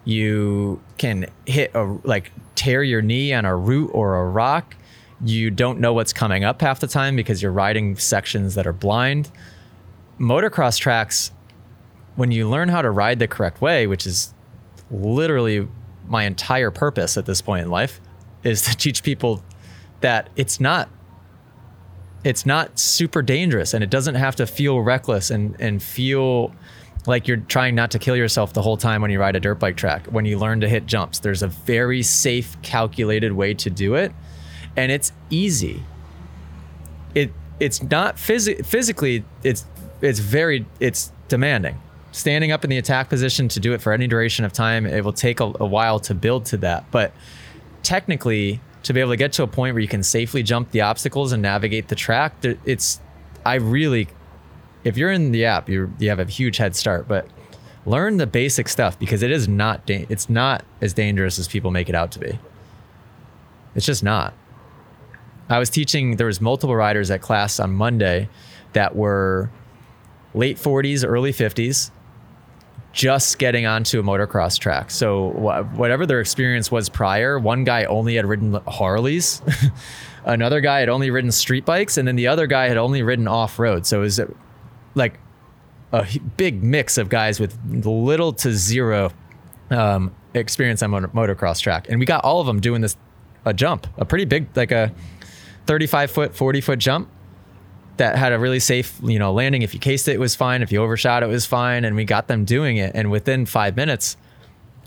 You can hit a like tear your knee on a root or a rock. You don't know what's coming up half the time because you're riding sections that are blind. Motocross tracks, when you learn how to ride the correct way, which is literally my entire purpose at this point in life, is to teach people that it's not it's not super dangerous and it doesn't have to feel reckless and, and feel like you're trying not to kill yourself the whole time when you ride a dirt bike track. When you learn to hit jumps, there's a very safe, calculated way to do it, and it's easy. It it's not phys- physically it's it's very it's demanding. Standing up in the attack position to do it for any duration of time, it will take a, a while to build to that, but technically to be able to get to a point where you can safely jump the obstacles and navigate the track it's i really if you're in the app you you have a huge head start but learn the basic stuff because it is not da- it's not as dangerous as people make it out to be. It's just not. I was teaching there was multiple riders at class on monday that were late 40s early 50s just getting onto a motocross track. So wha- whatever their experience was prior, one guy only had ridden Harleys, another guy had only ridden street bikes, and then the other guy had only ridden off road. So it was uh, like a big mix of guys with little to zero um, experience on motor- motocross track, and we got all of them doing this a jump, a pretty big like a 35 foot, 40 foot jump that had a really safe, you know, landing. If you cased it, it was fine. If you overshot, it was fine. And we got them doing it. And within five minutes,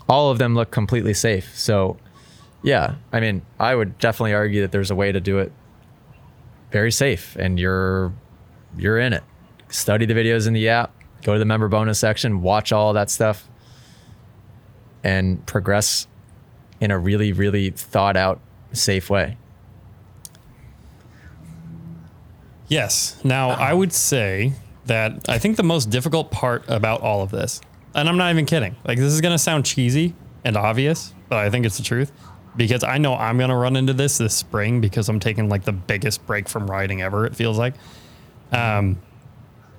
all of them looked completely safe. So, yeah, I mean, I would definitely argue that there's a way to do it very safe, and you're you're in it. Study the videos in the app. Go to the member bonus section. Watch all that stuff, and progress in a really, really thought out, safe way. Yes. Now, I would say that I think the most difficult part about all of this, and I'm not even kidding, like this is going to sound cheesy and obvious, but I think it's the truth because I know I'm going to run into this this spring because I'm taking like the biggest break from riding ever, it feels like. Um,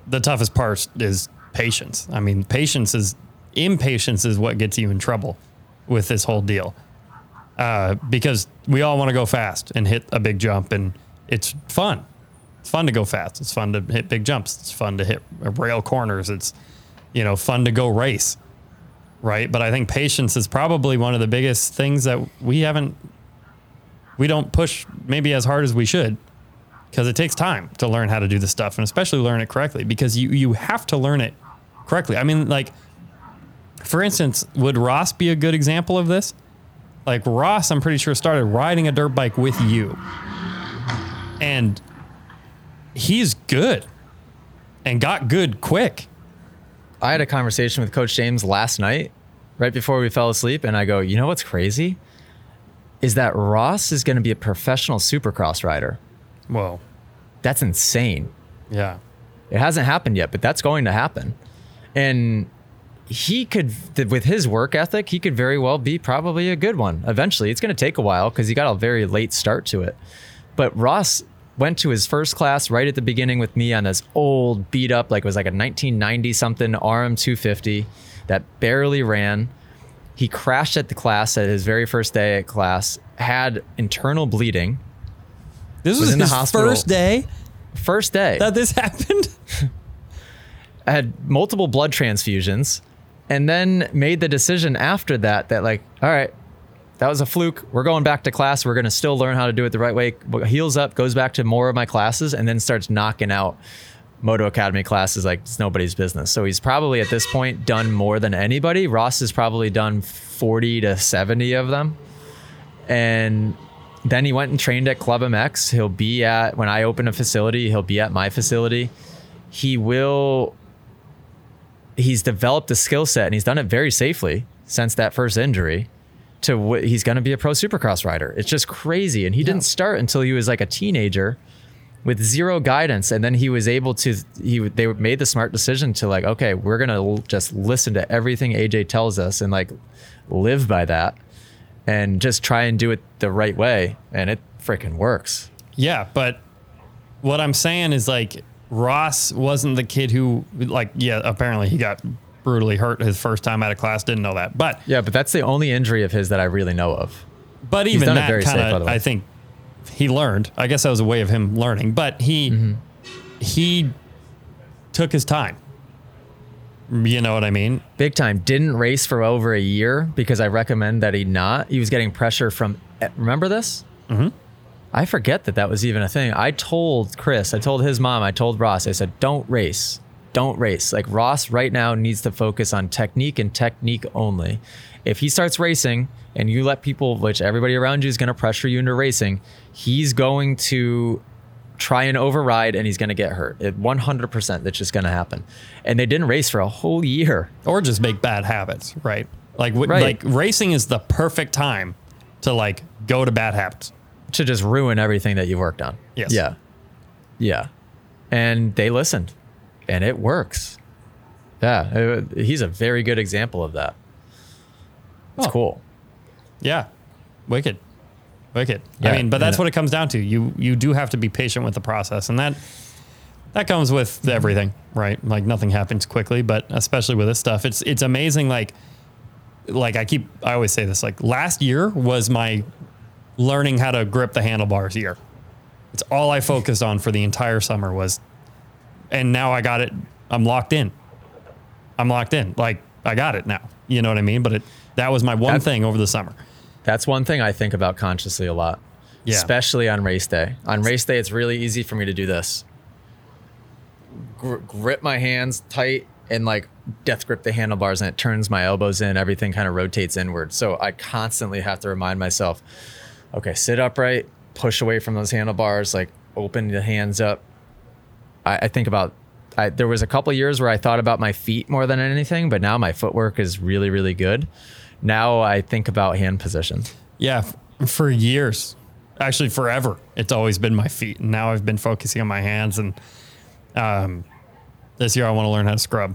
the toughest part is patience. I mean, patience is impatience is what gets you in trouble with this whole deal. Uh, because we all want to go fast and hit a big jump, and it's fun. It's fun to go fast. It's fun to hit big jumps. It's fun to hit rail corners. It's you know fun to go race, right? But I think patience is probably one of the biggest things that we haven't. We don't push maybe as hard as we should because it takes time to learn how to do this stuff and especially learn it correctly because you you have to learn it correctly. I mean, like for instance, would Ross be a good example of this? Like Ross, I'm pretty sure started riding a dirt bike with you, and he's good and got good quick. I had a conversation with Coach James last night, right before we fell asleep, and I go, you know what's crazy? Is that Ross is going to be a professional supercross rider. Whoa, That's insane. yeah, It hasn't happened yet, but that's going to happen. And he could, with his work ethic, he could very well be probably a good one eventually. It's going to take a while because he got a very late start to it. But Ross went to his first class right at the beginning with me on this old beat up, like it was like a 1990 something RM250 that barely ran. He crashed at the class at his very first day at class, had internal bleeding. this Was was, in the his hospital. first day First day. that this happened. I had multiple blood transfusions, and then made the decision after that that like, all right, that was a fluke. We're going back to class. We're going to still learn how to do it the right way. Heels up, goes back to more of my classes, and then starts knocking out Moto Academy classes like it's nobody's business. So he's probably at this point done more than anybody. Ross has probably done 40 to 70 of them. And then he went and trained at Club MX. He'll be at, when I open a facility, he'll be at my facility. He will, he's developed a skill set and he's done it very safely since that first injury to what he's going to be a pro supercross rider. It's just crazy. And he didn't start until he was like a teenager with zero guidance. And then he was able to, he, they made the smart decision to like, okay, we're going to just listen to everything AJ tells us and like live by that and just try and do it the right way. And it freaking works. Yeah, but what I'm saying is like Ross wasn't the kid who like yeah, apparently he got brutally hurt his first time out of class, didn't know that. But Yeah, but that's the only injury of his that I really know of. but even that kind of. I think he learned. I guess that was a way of him learning, but he Mm-hmm. he took his time. You know what I mean? Big time. Didn't race for over a year because I recommend that he not. He was getting pressure from. Remember this? Mm-hmm. I forget that that was even a thing. I told Chris, I told his mom, I told Ross, I said, don't race. Don't race. Like Ross right now needs to focus on technique and technique only. If he starts racing and you let people, which everybody around you is going to pressure you into racing, he's going to try and override and he's going to get hurt. It 100% that's just going to happen. And they didn't race for a whole year. Or just make bad habits, right? Like w- Right. like racing is the perfect time to like go to bad habits. to just ruin everything that you've worked on. Yes. Yeah. Yeah. And they listened and it works. Yeah. it- he's a very good example of that. It's Oh. cool. Yeah, wicked, wicked. Yeah, I mean, but that's and- uh, what it comes down to. You you do have to be patient with the process, and that that comes with mm-hmm. everything, right? Like nothing happens quickly, but especially with this stuff, it's it's amazing. Like like I keep I always say this. Like last year was my learning how to grip the handlebars year. It's all I focused on for the entire summer was, and now I got it. I'm locked in. I'm locked in. Like I got it now. You know what I mean? But it that was my one That- thing over the summer. That's one thing I think about consciously a lot, Yeah. especially on race day. On race day, it's really easy for me to do this Gr- grip my hands tight and like death grip the handlebars, and it turns my elbows in. Everything kind of rotates inward. So I constantly have to remind myself okay, sit upright, push away from those handlebars, like open the hands up. I, I think about. I, there was a couple years where I thought about my feet more than anything, but now my footwork is really, really good. Now I think about hand position. Yeah, for years, actually forever, it's always been my feet. And now I've been focusing on my hands. And um, this year I want to learn how to scrub.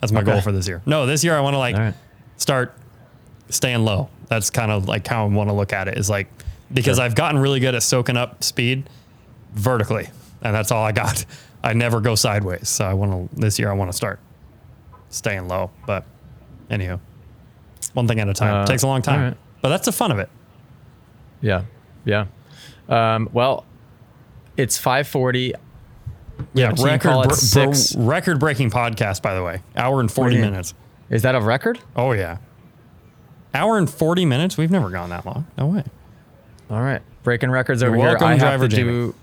That's my Okay. goal for this year. No, this year I want to like right. start staying low. That's kind of like how I want to look at it. Is like because Sure. I've gotten really good at soaking up speed vertically, and that's all I got. I never go sideways. So I want to this year I want to start staying low. But anyhow, one thing at a time. Uh, Takes a long time, right. but that's the fun of it. Yeah, yeah. Um, well, it's five forty. Yeah, record it br- record breaking podcast. By the way, hour and forty do you mean? minutes. Is that a record? Oh yeah, hour and forty minutes. We've never gone that long. No way. All right, breaking records You're over here. welcome, I have driver to do.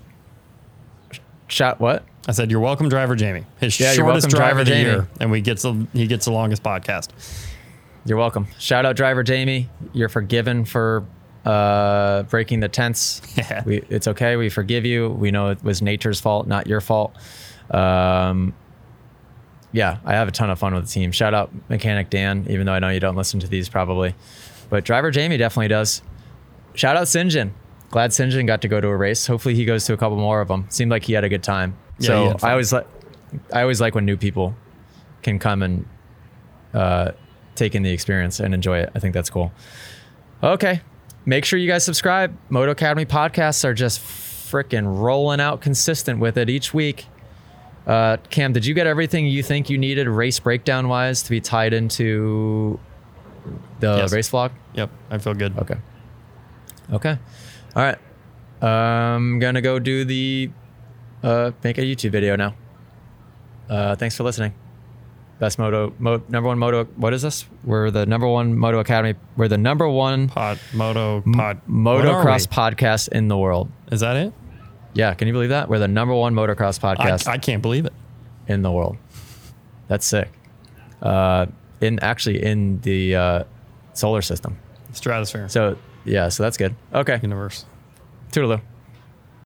Shot what? I said you're welcome, driver Jamie. His Yeah, shortest welcome, driver driver of the Jamie. year, and we gets the, he gets the longest podcast. You're welcome. Shout out, driver Jamie. You're forgiven for uh, breaking the tents. we, it's okay. We forgive you. We know it was nature's fault, not your fault. Um, yeah, I have a ton of fun with the team. Shout out mechanic Dan, even though I know you don't listen to these probably, but driver Jamie definitely does. Shout out Sinjin. Glad Sinjin got to go to a race. Hopefully he goes to a couple more of them. Seemed like he had a good time. Yeah, so. I always like, I always like when new people can come and uh, take in the experience and enjoy it. I think that's cool. Okay. Make sure you guys subscribe. Moto Academy podcasts are just freaking rolling out consistent with it each week. Uh, Cam, did you get everything you think you needed race breakdown wise to be tied into the Yes. race vlog? Yep, I feel good. Okay. Okay. All right. I'm going to go do the, uh, make a YouTube video now. Uh, thanks for listening. best moto, mo, number one moto. What is this? We're the number one moto academy. We're the number one Pod, moto, pod. are motocross podcast in the world. Is that it? Yeah, can you believe that? We're the number one motocross I, podcast I can't believe it. in the world. That's sick. Uh, in actually in the uh, solar system. Stratosphere. So yeah, so that's good. Okay, universe. toodaloo.